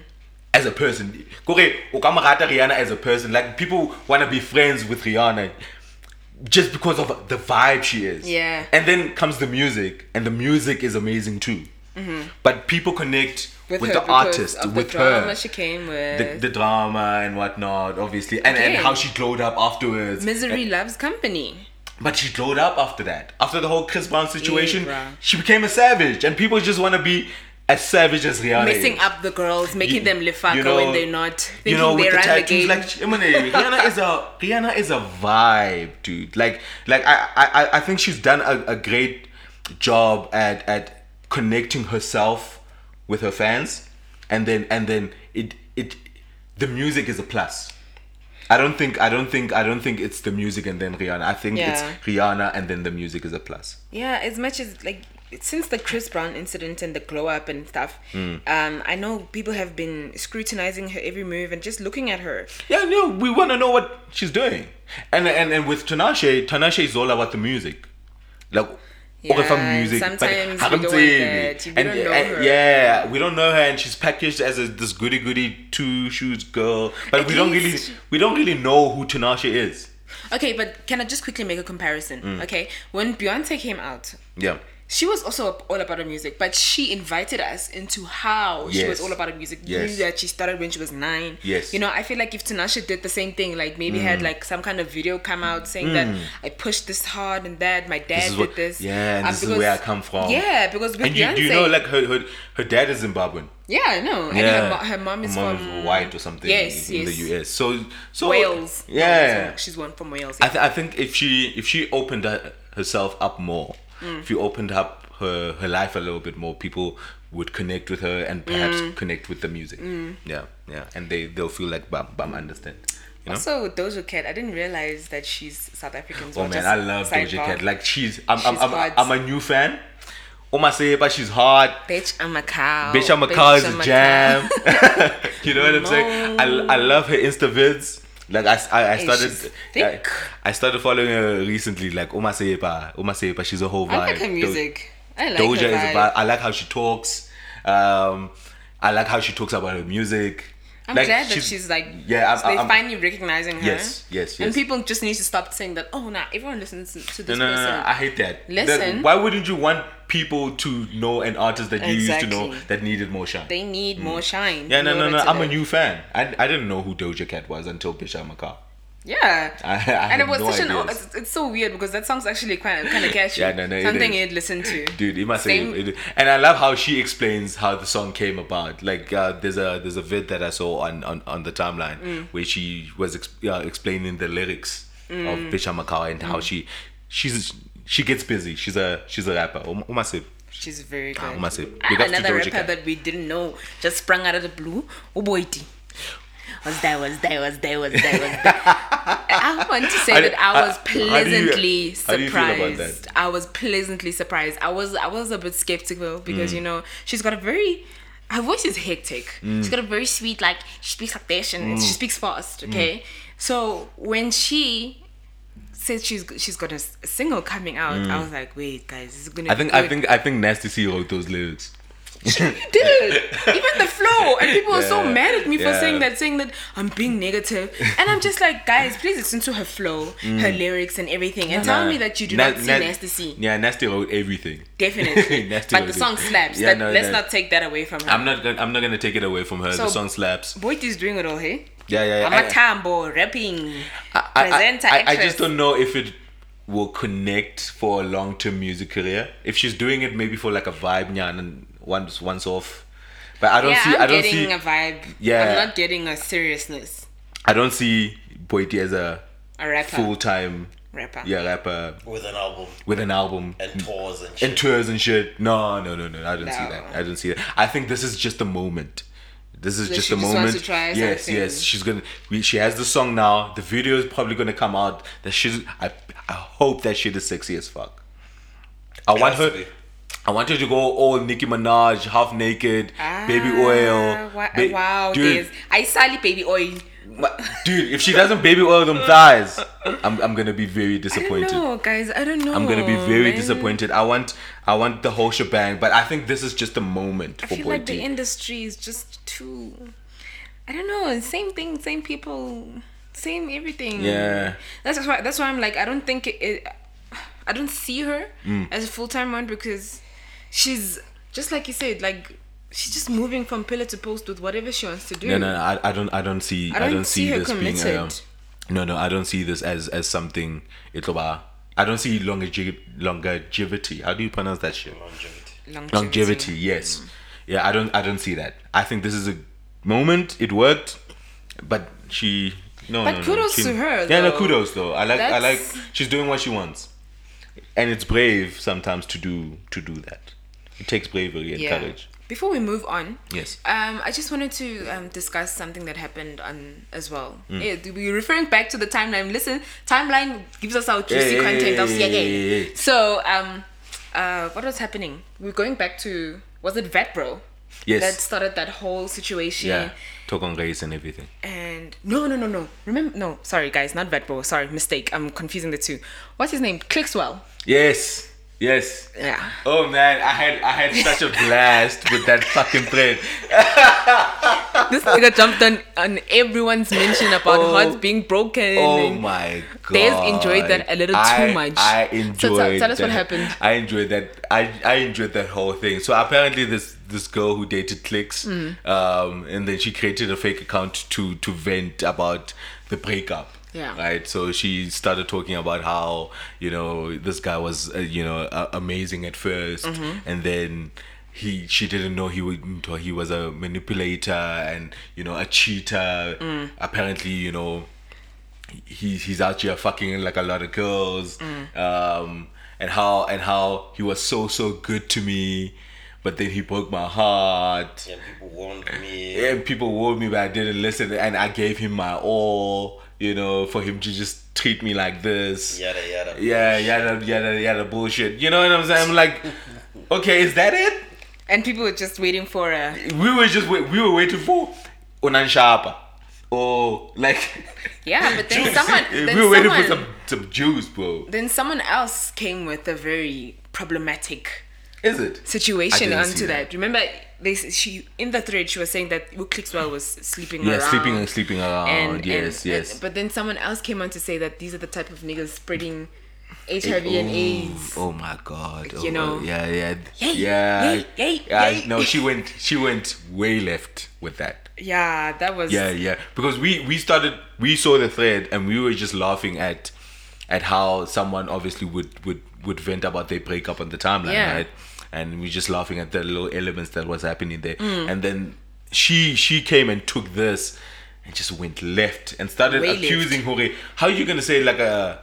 As a person, Kore, o ka mo rata Rihanna as a person. Like people want to be friends with Rihanna just because of the vibe she is. Yeah. And then comes the music, and the music is amazing too. But people connect with, Mm-hmm. her the artist, with the drama her, she came with. the drama and whatnot, obviously, and, and how she glowed up afterwards. Misery loves company. But she glowed up after that. After the whole Chris Brown situation, bruh. she became a savage, and people just want to be as savage as Rihanna. Messing up the girls, making You- them live you know- when they're not. You know, with the game. like I mean, Rihanna is a Rihanna is a vibe, dude. Like, like I, I, I think she's done a, a great job at at connecting herself with her fans, and then and then it it the music is a plus. I don't think I don't think I don't think it's the music and then Rihanna. I think Yeah. it's Rihanna and then the music is a plus. Yeah, as much as like since the Chris Brown incident and the glow up and stuff, Hmm. um, I know people have been scrutinizing her every move and just looking at her. Yeah, no, we want to know what she's doing. And and and with Tinashe, Tinashe is all about the music. Like Yeah, Orafa and music. but sometimes we don't that. We And- don't know and- her. Yeah, we don't know her and she's packaged as a, this goody goody two shoes girl. But At we don't really we don't really know who Tinashe is. Okay, but can I just quickly make a comparison? Mm. Okay, when Beyonce came out, Yeah. She was also all about her music, but she invited us into how she was all about her music. Yes. Knew that she started when she was nine. Yes. You know, I feel like if Tinashe did the same thing, like maybe had like some kind of video come out saying that I pushed this hard and that my dad Mm. Did what this. Yeah, and Um, this is where I come from. Yeah, because with And you, Beyonce, do you know like her her, her dad is Zimbabwean. yeah, I know. And Yeah. her, her mom is Her from white or something Yes, in yes. the US. So so Wales. Yeah. So she's one from Wales. I, th- I think if she if she opened her- herself up more, Mm. if you opened up her her life a little bit more, people would connect with her and perhaps Mm. connect with the music. Yeah, yeah, and they they'll feel like bam bam understand. You know? Also, Doja Cat, I didn't realize that she's South African. as oh man, I love Doja. Cat. Like she's I'm I'm, She's I'm. I'm a new fan. Oma say, but she's hard. Bitch, I'm a cow. Bitch, I'm a car is I'm a jam. [LAUGHS] you know what I'm saying? I, I love her Insta vids. Like I, I, I started I. I started following her recently. Like Uma Sepa, Uma she's a whole vibe. I like her Do- music. I like Doja her is a vibe. vibe. I like how she talks. Um, I like how she talks about her music. I'm glad that she's like, yeah, I'm, they're I'm, finally recognizing her. Yes, yes, yes. And people just need to stop saying that. Oh, nah, everyone listens to No, this no, no, person. no, I hate that. Listen. That- why wouldn't you want people to know an artist that you used to know that needed more shine? they need more shine. Mm. yeah, no, no, no. I'm a new fan. I, I didn't know who Doja Cat was until Bisha Maka. Yeah. [LAUGHS] I, I and it was no such an. It's, it's so weird because that song's actually kind of kind of catchy. Yeah, no, no, Something you'd listen to. Dude, it must Same- say, it, and I love how she explains how the song came about. Like, uh, there's a there's a vid that I saw on on, on the timeline Mm. where she was ex- uh, explaining the lyrics Mm. of Bisha Makawa and how she she's she gets busy. She's a she's a rapper. Um, Umasiv. She's very Ah, good. Ah, Big Another rapper that we didn't know just sprung out of the blue. Uboiti. Was there, was there, was there, was there, was there. I want to say do- that I was you- pleasantly you surprised. I was pleasantly surprised. I was I was a bit skeptical because Mm. you know she's got a very her voice is hectic. Mm. She's got a very sweet like she speaks like this and she speaks fast. Okay, so when she said she's she's got a, single coming out, I was like, wait, guys, this is gonna. Mm. I be think I think I think Nasty C wrote those lyrics. Did even the flow and people were so mad at me for yeah. saying that saying that i'm being negative and i'm just like guys please listen to her flow her lyrics and everything and tell Mm. Nah. me that you do Na- not see Na- nasty c Yeah, Nasty wrote everything. [LAUGHS] definitely Nasty but the song slaps Yeah, that, no, let's no. not take that away from her I'm not gonna, I'm not gonna take it away from her. So- the song slaps. Boity is doing it all hey Yeah, yeah. yeah. i'm a tambo rapping I, I, presenter I, I just don't know if it will connect for a long term music career. If she's doing it maybe for like a vibe nyan and once once off. But I don't yeah, see I'm I don't getting see a vibe. Yeah. I'm not getting a seriousness. I don't see Boity as a A rapper. full time Rapper. yeah rapper with an album with an album and tours and shit. and tours and shit. No, no, no, no. I don't see that. I don't see that. I think this is just a moment. This is So just she a just wants moment. to try yes, something. yes. She's gonna. We, she has the song now. The video is probably gonna come out. That she's. I. I hope that shit is sexy as fuck. I want has to her. I want her to go all Nicki Minaj, half naked, baby oil. Ah, Wa- ba- wow, dude, I sally baby oil. dude. If she doesn't baby oil them thighs, I'm. I'm gonna be very disappointed. know, guys. I don't know. I'm gonna be very man. disappointed. I want I want the whole shebang, but I think this is just a moment I for feel Boy like the industry is just too. I don't know. Same thing. Same people. Same everything. Yeah. That's why. That's why I'm like. I don't think it. it I don't see her Mm. as a full time one because she's just like you said. Like she's just moving from pillar to post with whatever she wants to do. No, no, no, I, I don't I don't see I I don't, don't see, see this being committed. um, no no I don't see this as as something it'll I don't see longevi- longevity. How do you pronounce that shit? longevity. Longevity, yes. Yeah, I don't I don't see that. I think this is a moment. It worked, but she no. But no, no, kudos she- to her, Yeah, no kudos though. I like I like she's doing what she wants, and it's brave sometimes to do to do that. It takes bravery and Yeah. courage. Before we move on, Yes. Um, I just wanted to um, discuss something that happened on as well. Mm. Yeah, we're referring back to the timeline. Listen, timeline gives us our juicy yeah, content. of yeah, yeah, yeah, yeah. So, um, uh, what was happening? We're going back to was it Vetbro? Yes. That started that whole situation. Yeah. Talk on race and everything. And no, no, no, no. Remember? No, sorry, guys, not Vetbro. Sorry, mistake. I'm confusing the two. What's his name? Clickswell. Yes. Yes. Yeah. Oh man, I had I had such a blast with that fucking thread. [LAUGHS] This nigga jumped on on everyone's mention about Oh. hearts being broken. Oh my god. Dave enjoyed that a little too much. I So enjoyed tell- tell us what that. happened. I enjoyed that. I I enjoyed that whole thing. So apparently this this girl who dated Clicks, Mm. um, and then she created a fake account to to vent about the breakup. Yeah. Right. So she started talking about how you know this guy was uh, you know uh, amazing at 1st Mm-hmm. and then he she didn't know he would he was a manipulator and you know a cheater. Mm. Apparently, you know he he's out here fucking like a lot of girls Mm. um and how and how he was so so good to me but then he broke my heart And people warned me. and people warned me but i didn't listen and i gave him my all you know for him to just treat me like this Yada yada. yeah yada yada yada bullshit you know what i'm saying i'm like [LAUGHS] okay is that it and people were just waiting for a. we were just wait, we were waiting for unanshapa or oh, like Yeah, but then juice. someone- [LAUGHS] we were waiting for some some juice bro Then someone else came with a very problematic Is it? situation onto see that. Remember, they she in the thread she was saying that Clickswell was sleeping Yeah, around. sleeping and sleeping around. and yes, and- yes. and- but then someone else came on to say that these are the type of niggas spreading HIV and Oh, AIDS. Oh my god. Oh you oh, know. Yeah, yeah. Yay, yeah. yay, yay, yeah. yay. No, she went she went way left with that. Yeah, that was. Yeah, yeah. Because we we started we saw the thread and we were just laughing at at how someone obviously would would would vent about their breakup on the timeline, Yeah. right? And we're just laughing at the little elements that was happening there. Mm. And then she she came and took this and just went left and started Way left. accusing Hore. How are you gonna say like a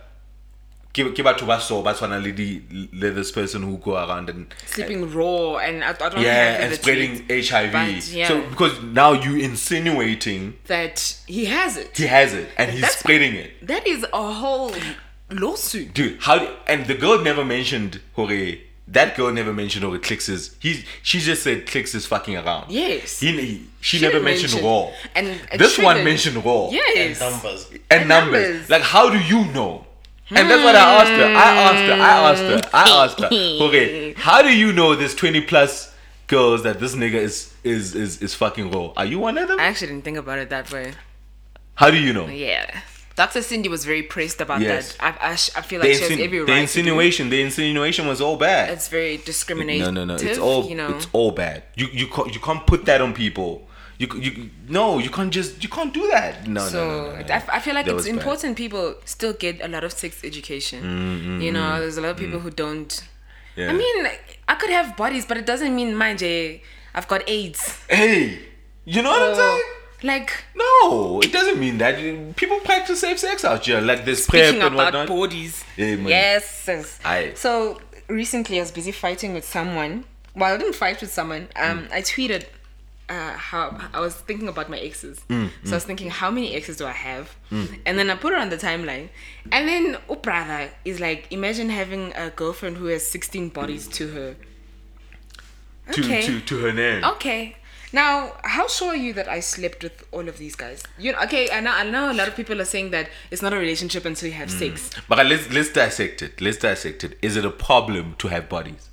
give give out to us so but lady this person who go around and sleeping raw and I, I don't yeah and spreading tweet, HIV. yeah, So because now you insinuating that he has it. he has it and he's That's- spreading it. That is a whole lawsuit. Dude, how and the girl never mentioned Hore. That girl never mentioned Hore Clicks is he she just said Clicks is fucking around. Yes. He, he- she Should've never mentioned mentioned- Raw. and it this one shouldn't. mentioned Raw. Yes. And numbers. And, And numbers. numbers. Like how do you know? And that's what I asked her. I asked her. I asked her. I asked her. Mm-hmm. Okay, how do you know there's 20 plus girls that this nigga is is is is fucking raw? Are you one of them? I actually didn't think about it that way. How do you know? Yeah. Dr. Cindy was very praised about Yes. that. I, I, sh- I feel The, like she has every the right. do insinuation, the insinuation was all bad. It's very discriminating. No, no, no. It's all you know. it's all bad. You you can't you can't put that on people. You you no, you can't just you can't do that. No, so no, no, no, no. I, I feel like That it's was bad. important people still get a lot of sex education. Mm, mm you know, mm. there's a lot of people mm. who don't. Yeah. I mean, I could have bodies, but it doesn't mean mind I've got AIDS. hey, you know what I'm saying? Like No, it doesn't mean that. People practice safe sex out here, like this prep and about whatnot. bodies. Yeah, yes. yes. Aye. So recently, I was busy fighting with someone. Well, I didn't fight with someone. Um, Mm. I tweeted uh, how I was thinking about my exes. Mm, So I was thinking, how many exes do I have? And then I put it on the timeline. And then brother is like, imagine having a girlfriend who has 16 bodies to her. to, Okay. to to her name. Okay. Now, how sure are you that I slept with all of these guys? You know, okay, I know, I know a lot of people are saying that it's not a relationship until you Mm. have sex. But let's let's dissect it. Let's dissect it. Is it a problem to have bodies,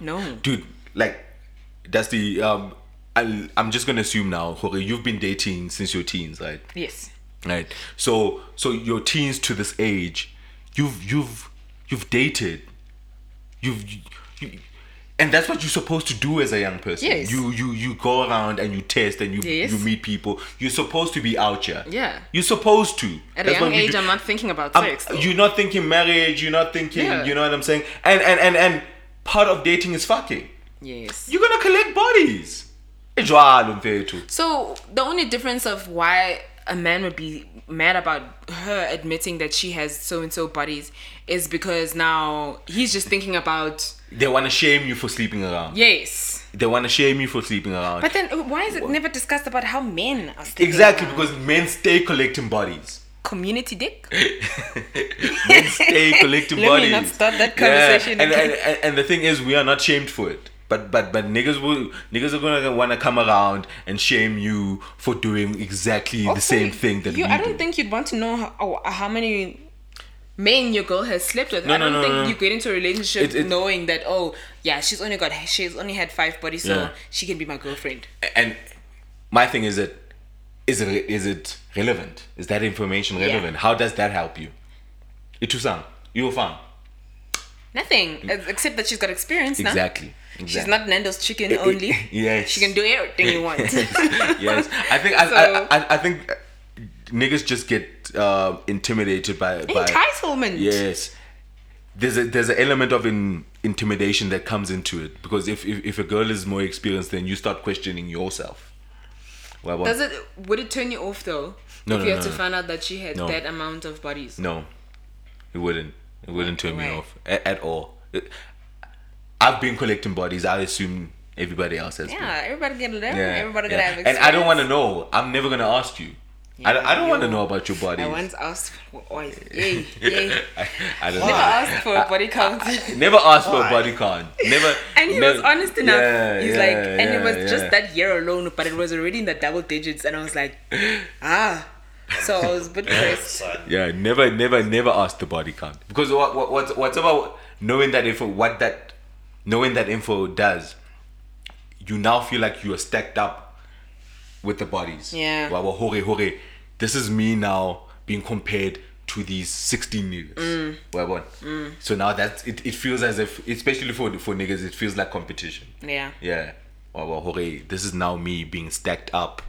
No. dude? Like, that's the um. I, I'm just gonna assume now, Jorge, you've been dating since your teens, right? Yes. Right. So so your teens to this age, you've you've you've dated, you've you, and that's what you're supposed to do as a young person. Yes. You you you go around and you test and you Yes. you meet people. You're supposed to be out here. Yeah. You're supposed to. At That's a young age, do. I'm not thinking about I'm- sex. though. you're not thinking marriage. You're not thinking. Yeah. You know what I'm saying? And and and and part of dating is fucking. yes. You're gonna collect bodies. So the only difference of why a man would be mad about her admitting that she has so and so bodies is because now he's just thinking about They want to shame you for sleeping around. yes. They want to shame you for sleeping around. But then uh, why is it never discussed about how men are sleeping exactly around? because men stay collecting bodies. community dick. [LAUGHS] Men stay collecting [LAUGHS] Let me bodies. not start that Yeah, conversation And, and, and, and the thing is, we are not shamed for it. But but but niggas will niggas are gonna want to come around and shame you for doing exactly the same thing that you. I don't do. think you'd want to know how, how many men your girl has slept with. No, I don't no, think no. you get into a relationship It- it- knowing that oh yeah she's only got she's only had five bodies so Yeah. she can be my girlfriend. and my thing is that is it is it relevant? Is that information Yeah. relevant? How does that help you? Itusang, you fun. Nothing except that she's got experience now. Exactly. She's not Nando's chicken only. [LAUGHS] Yes. She can do everything you want. [LAUGHS] yes, I think I, [LAUGHS] So- I, I, I think uh, niggas just get uh, intimidated by by Entitlement. yes. There's a there's an element of in, intimidation that comes into it because if, if if a girl is more experienced, then you start questioning yourself. Well, Does it would it turn you off though? No, if no, you no, to no. find out that she had No. that amount of bodies. no, it wouldn't. It wouldn't turn me off at, at all. It- I've been collecting bodies. I assume everybody else has. been. Yeah, everybody get learn. Yeah, Everybody yeah. gonna have And I don't want to know. I'm never gonna ask you. I, don't- I don't want to know about your body. I once asked for oil. Yay, [LAUGHS] yay. I, I don't Never know. asked for a body count. Never asked for a body count. Never. [LAUGHS] And he never- was honest enough. Yeah, He's yeah, like, and it was yeah. just that year alone, but it was already in the double digits, and I was like, [LAUGHS] ah. So I was a bit pressed. Yeah, never, never, never asked the body count because what, what, what's, what's about knowing that info? what that knowing that info does, you now feel like you are stacked up with the bodies. Yeah. Wow, hore, hore. This is me now being compared to these 16 niggas. Mm. Wow, wow. So now that it, it feels as if, especially for for niggas, it feels like competition. Yeah. Yeah. Wow, wow, hore. This is now me being stacked up.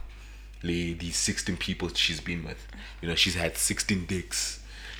Le, these 16 people she's been with. You know, she's had 16 dicks.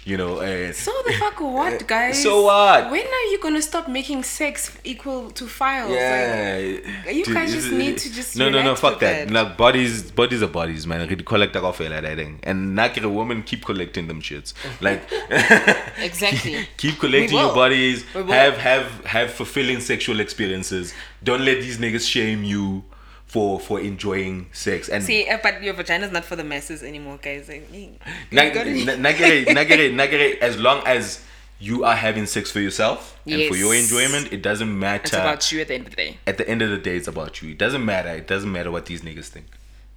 You know, and So the fuck eh, what, eh, guys? So what? When are you gonna stop making sex equal to files? Like, Yeah, you Dude, guys just need to just no, no, no. Fuck that. that. Like bodies, bodies are bodies, man. Really collect that off that thing, and not get a woman keep collecting them shits. Like [LAUGHS] exactly. keep collecting your bodies. Have have have fulfilling sexual experiences. Don't let these niggas shame you for for enjoying sex. And See, uh, but your vagina is not for the masses anymore, guys. Like, Nag- [LAUGHS] nagere- nagere- nagere, as long as you are having sex for yourself and for your enjoyment, it doesn't matter. it's about you at the end of the day. At the end of the day, it's about you. It doesn't matter. It doesn't matter what these niggas think.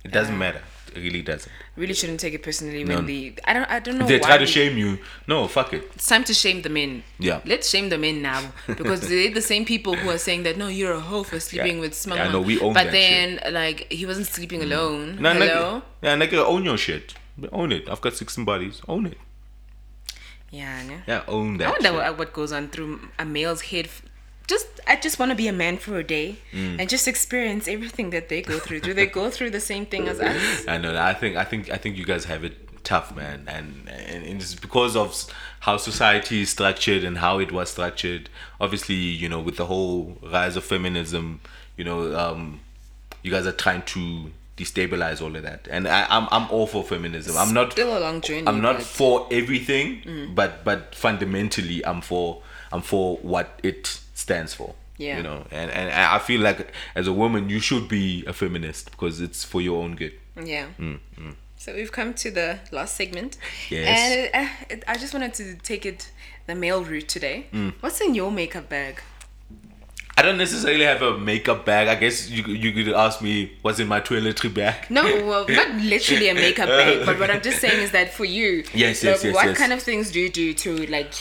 It doesn't matter. Really doesn't. Really shouldn't take it personally No. when they. I don't. I don't know. They try to we- shame you, no, fuck it. It's time to shame the men. Yeah. Let's shame the men now because they're the same people who are saying that no, you're a hoe for sleeping Yeah. with Smama. Yeah, I know, we own But then, like, he wasn't sleeping mm. alone. Nah, Hello. nigga, yeah, nigga, own your shit. Own it. I've got 16 bodies. Own it. Yeah. no? Yeah, own that. I wonder shit. what goes on through a male's head. Just, I just want to be a man for a day Mm. and just experience everything that they go through. Do they go through the same thing as us? [LAUGHS] I know. I think. I think. I think you guys have it tough, man, and and, and it's because of how society is structured and how it was structured. Obviously, you know, with the whole rise of feminism, you know, um, you guys are trying to destabilize all of that, and I, I'm I'm all for feminism. I'm not. Still a long journey. I'm not for everything, but but fundamentally, I'm for I'm for what it stands for. Yeah. You know, and and I feel like as a woman, you should be a feminist because it's for your own good. Yeah. Mm, mm. So we've come to the last segment. Yes. And uh, it, I just wanted to take it the male route today. Mm. What's in your makeup bag? I don't necessarily have a makeup bag. I guess you you could ask me what's in my toiletry bag. No, [LAUGHS] well, not literally a makeup bag, but what I'm just saying is that for you, Yes, like, yes, yes, what yes. kind of things do you do to like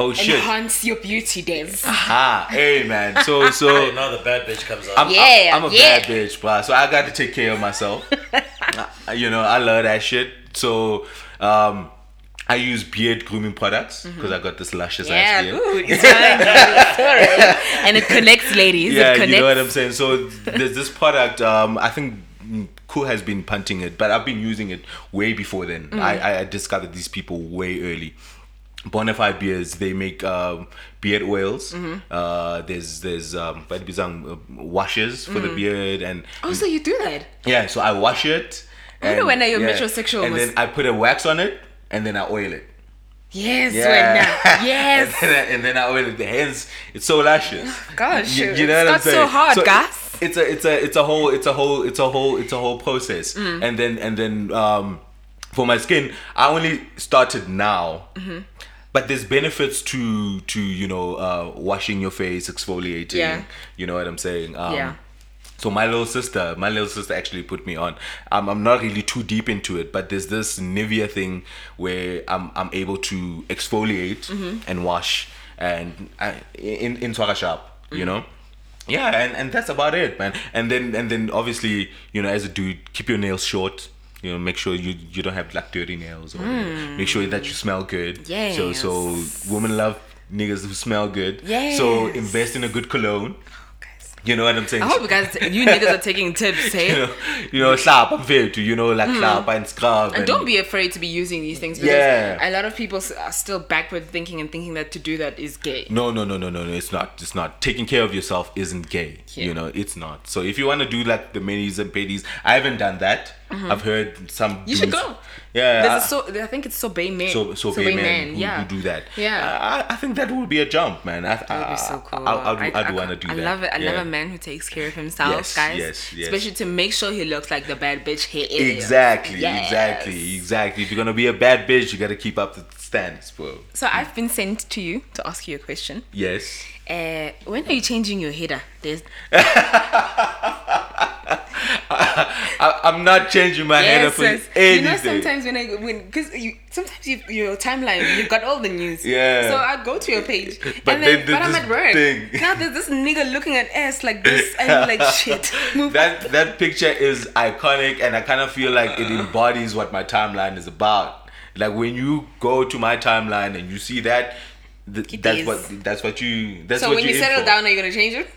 Oh shit! enhance your beauty, Des? Ah, hey man. So [LAUGHS] Hey, so now the bad bitch comes out. I'm, Yeah, I'm, I'm a yeah. bad bitch, bro. So I got to take care of myself. [LAUGHS] You know, I love that shit. So um, I use beard grooming products because I got this luscious Mm-hmm. Yeah, ass beard. ooh, [LAUGHS] it's fine. And it connects, ladies. yeah, it connects. you know what I'm saying. So there's this product. Um, I think Cool has been punting it, but I've been using it way before then. Mm. I, I discovered these people way early. Bonafide Beards, they make um, beard oils. Mm-hmm. Uh, there's there's um, what is it, um, washes for the beard and oh, so you do that? yeah. So I wash it. wonder know when are you yeah, metrosexual And then I put a wax on it, and then I oil it. Yes, Yeah. [LAUGHS] Yes. and, then I, and then I oil it. Hence, it's so luscious. Gosh, You, you know what I'm not so saying? hard, guys. It's a it's a it's a whole it's a whole it's a whole it's a whole process. Mm. And then and then um for my skin, I only started now. Mm-hmm. But there's benefits to to you know uh, washing your face, exfoliating. Yeah. You know what I'm saying? Um, Yeah. So my little sister, my little sister actually put me on. Um, I'm not really too deep into it, but there's this Nivea thing where I'm I'm able to exfoliate Mm-hmm. and wash and I, in in Swara shop, you Mm-hmm. know. Yeah, and, and that's about it, man. And then and then obviously, you know, as a dude, keep your nails short. You know, make sure you you don't have like dirty nails, or make sure that you smell good. yeah So so Mm. Women love niggas who smell good. yeah So invest in a good cologne. Guys. You know what I'm saying? I hope you guys, you niggas are taking tips, [LAUGHS] hey? you know, you know, slap and fail to, you know, like slap and scrub. Hmm. And don't be afraid to be using these things because Yeah. a lot of people are still backward thinking and thinking that to do that is gay. No, no, no, no, no, no. It's not. It's not. Taking care of yourself isn't gay. Yeah. You know, it's not. So if you want to do like the minis and pedis, I haven't done that. I've heard some. Mm-hmm. You should go. Yeah. There's I- a so I think it's Sobe Men. so so Sobe men, who, yeah. who do that. Yeah. I, I think that would be a jump, man. I, That would be so cool. I, I, I, I'd want to do I that. love it. I yeah. love a man who takes care of himself, Yes, guys. yes, yes. Especially to make sure he looks like the bad bitch he is. Exactly, Yes. exactly, exactly. If you're gonna be a bad bitch, you gotta keep up the standards, bro. So I've been sent to you to ask you a question. Yes. Uh, when are you changing your header? There's [LAUGHS] [LAUGHS] I, I'm not changing my header for yes. anything. You know, sometimes when I when because you sometimes you your timeline you've got all the news. Yeah. So I go to your page, [LAUGHS] But and then but I'm at work. thing. [LAUGHS] Now there's this nigga looking at ass like this, and like shit. Move. that that picture is iconic and I kind of feel like it uh. embodies what my timeline is about. Like when you go to my timeline and you see that, th- that's is. what that's what you that's so what when you settle for. down, are you gonna change it?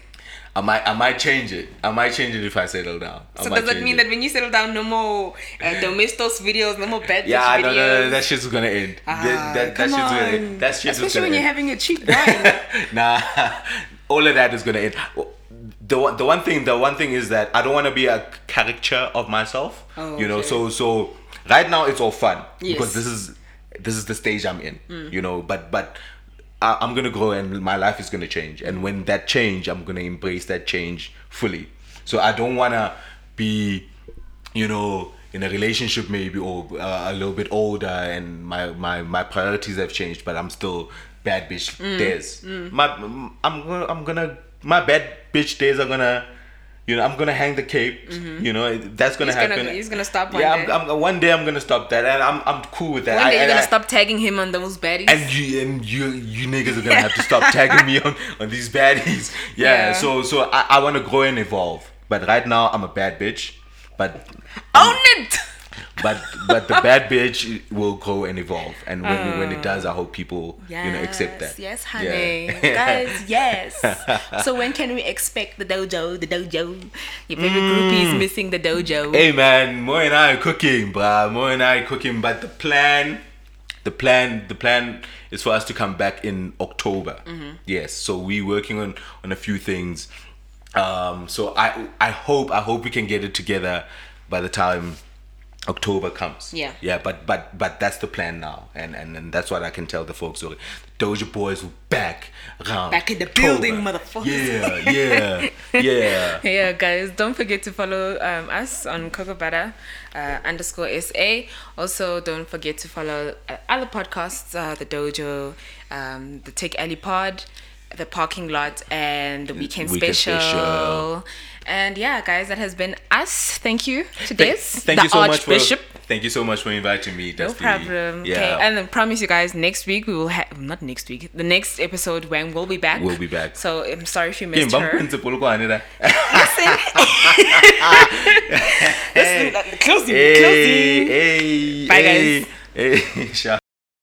I might I might change it. I might change it if I settle down. I So does that mean it. that when you settle down, no more uh, domestos videos, no more bad yeah, videos? no, no, no, that shit's gonna end. Ah, that, that, that come shit's gonna on. end. That shit's Especially when you're end. having a cheap wine. [LAUGHS] nah, [LAUGHS] all of that is gonna end. The one, the one thing, the one thing is that I don't want to be a caricature of myself. Oh, you know, okay. so so right now it's all fun Yes. because this is this is the stage I'm in. You know, but but. I, I'm gonna grow and my life is gonna change, and when that change, I'm gonna embrace that change fully. So I don't wanna be, you know, in a relationship maybe or uh, a little bit older, and my my my priorities have changed, but I'm still bad bitch Mm. days. My I'm gonna I'm gonna my bad bitch days are gonna. You know, I'm gonna hang the cape. You know, that's gonna Mm-hmm. He's gonna- happen. he's gonna stop one yeah, day. I'm, I'm, one day I'm gonna stop that, and I'm I'm cool with that. One I- day you're gonna I- stop tagging him on those baddies. and you and you you niggas are gonna have to stop tagging me on, on these baddies. [LAUGHS] Yeah, Yeah. So so I, I wanna grow and evolve. But right now I'm a bad bitch. But Own it. But but the bad bitch will grow and evolve. And when when it does I hope people you know accept that. Yes, Yeah. honey. [LAUGHS] Guys, yes. so when can we expect the dojo? The dojo. Your favorite groupie is missing the dojo. Hey man, Mo and I are cooking, bruh. Mo and I are cooking, but the plan, the plan, the plan is for us to come back in October. Mm-hmm. Yes, so we working on on a few things. Um, so I I hope I hope we can get it together by the time October comes. Yeah. Yeah, but but but that's the plan now, and and, and that's what I can tell the folks. So Doja Boys will back around Back in the October. building, motherfuckers. Yeah, yeah, [LAUGHS] yeah. yeah guys don't forget to follow um, us on cocoa butter uh, underscore sa also don't forget to follow uh, other podcasts uh, the dojo um, the take alley pod the parking lot and the weekend, Weekend special. special. And yeah guys that has been us thank you to Thank, this thank the you so much for archbishop thank you so much for inviting me. no That's the- problem. yeah, Okay, and I promise you guys, next week we will have not next week. The next episode, when we'll be back. We'll be back. So I'm sorry if you missed her. la. Listen, [LAUGHS] uh, closing, Hey, closing. hey, Bye, hey, guys. Hey, sha. [LAUGHS]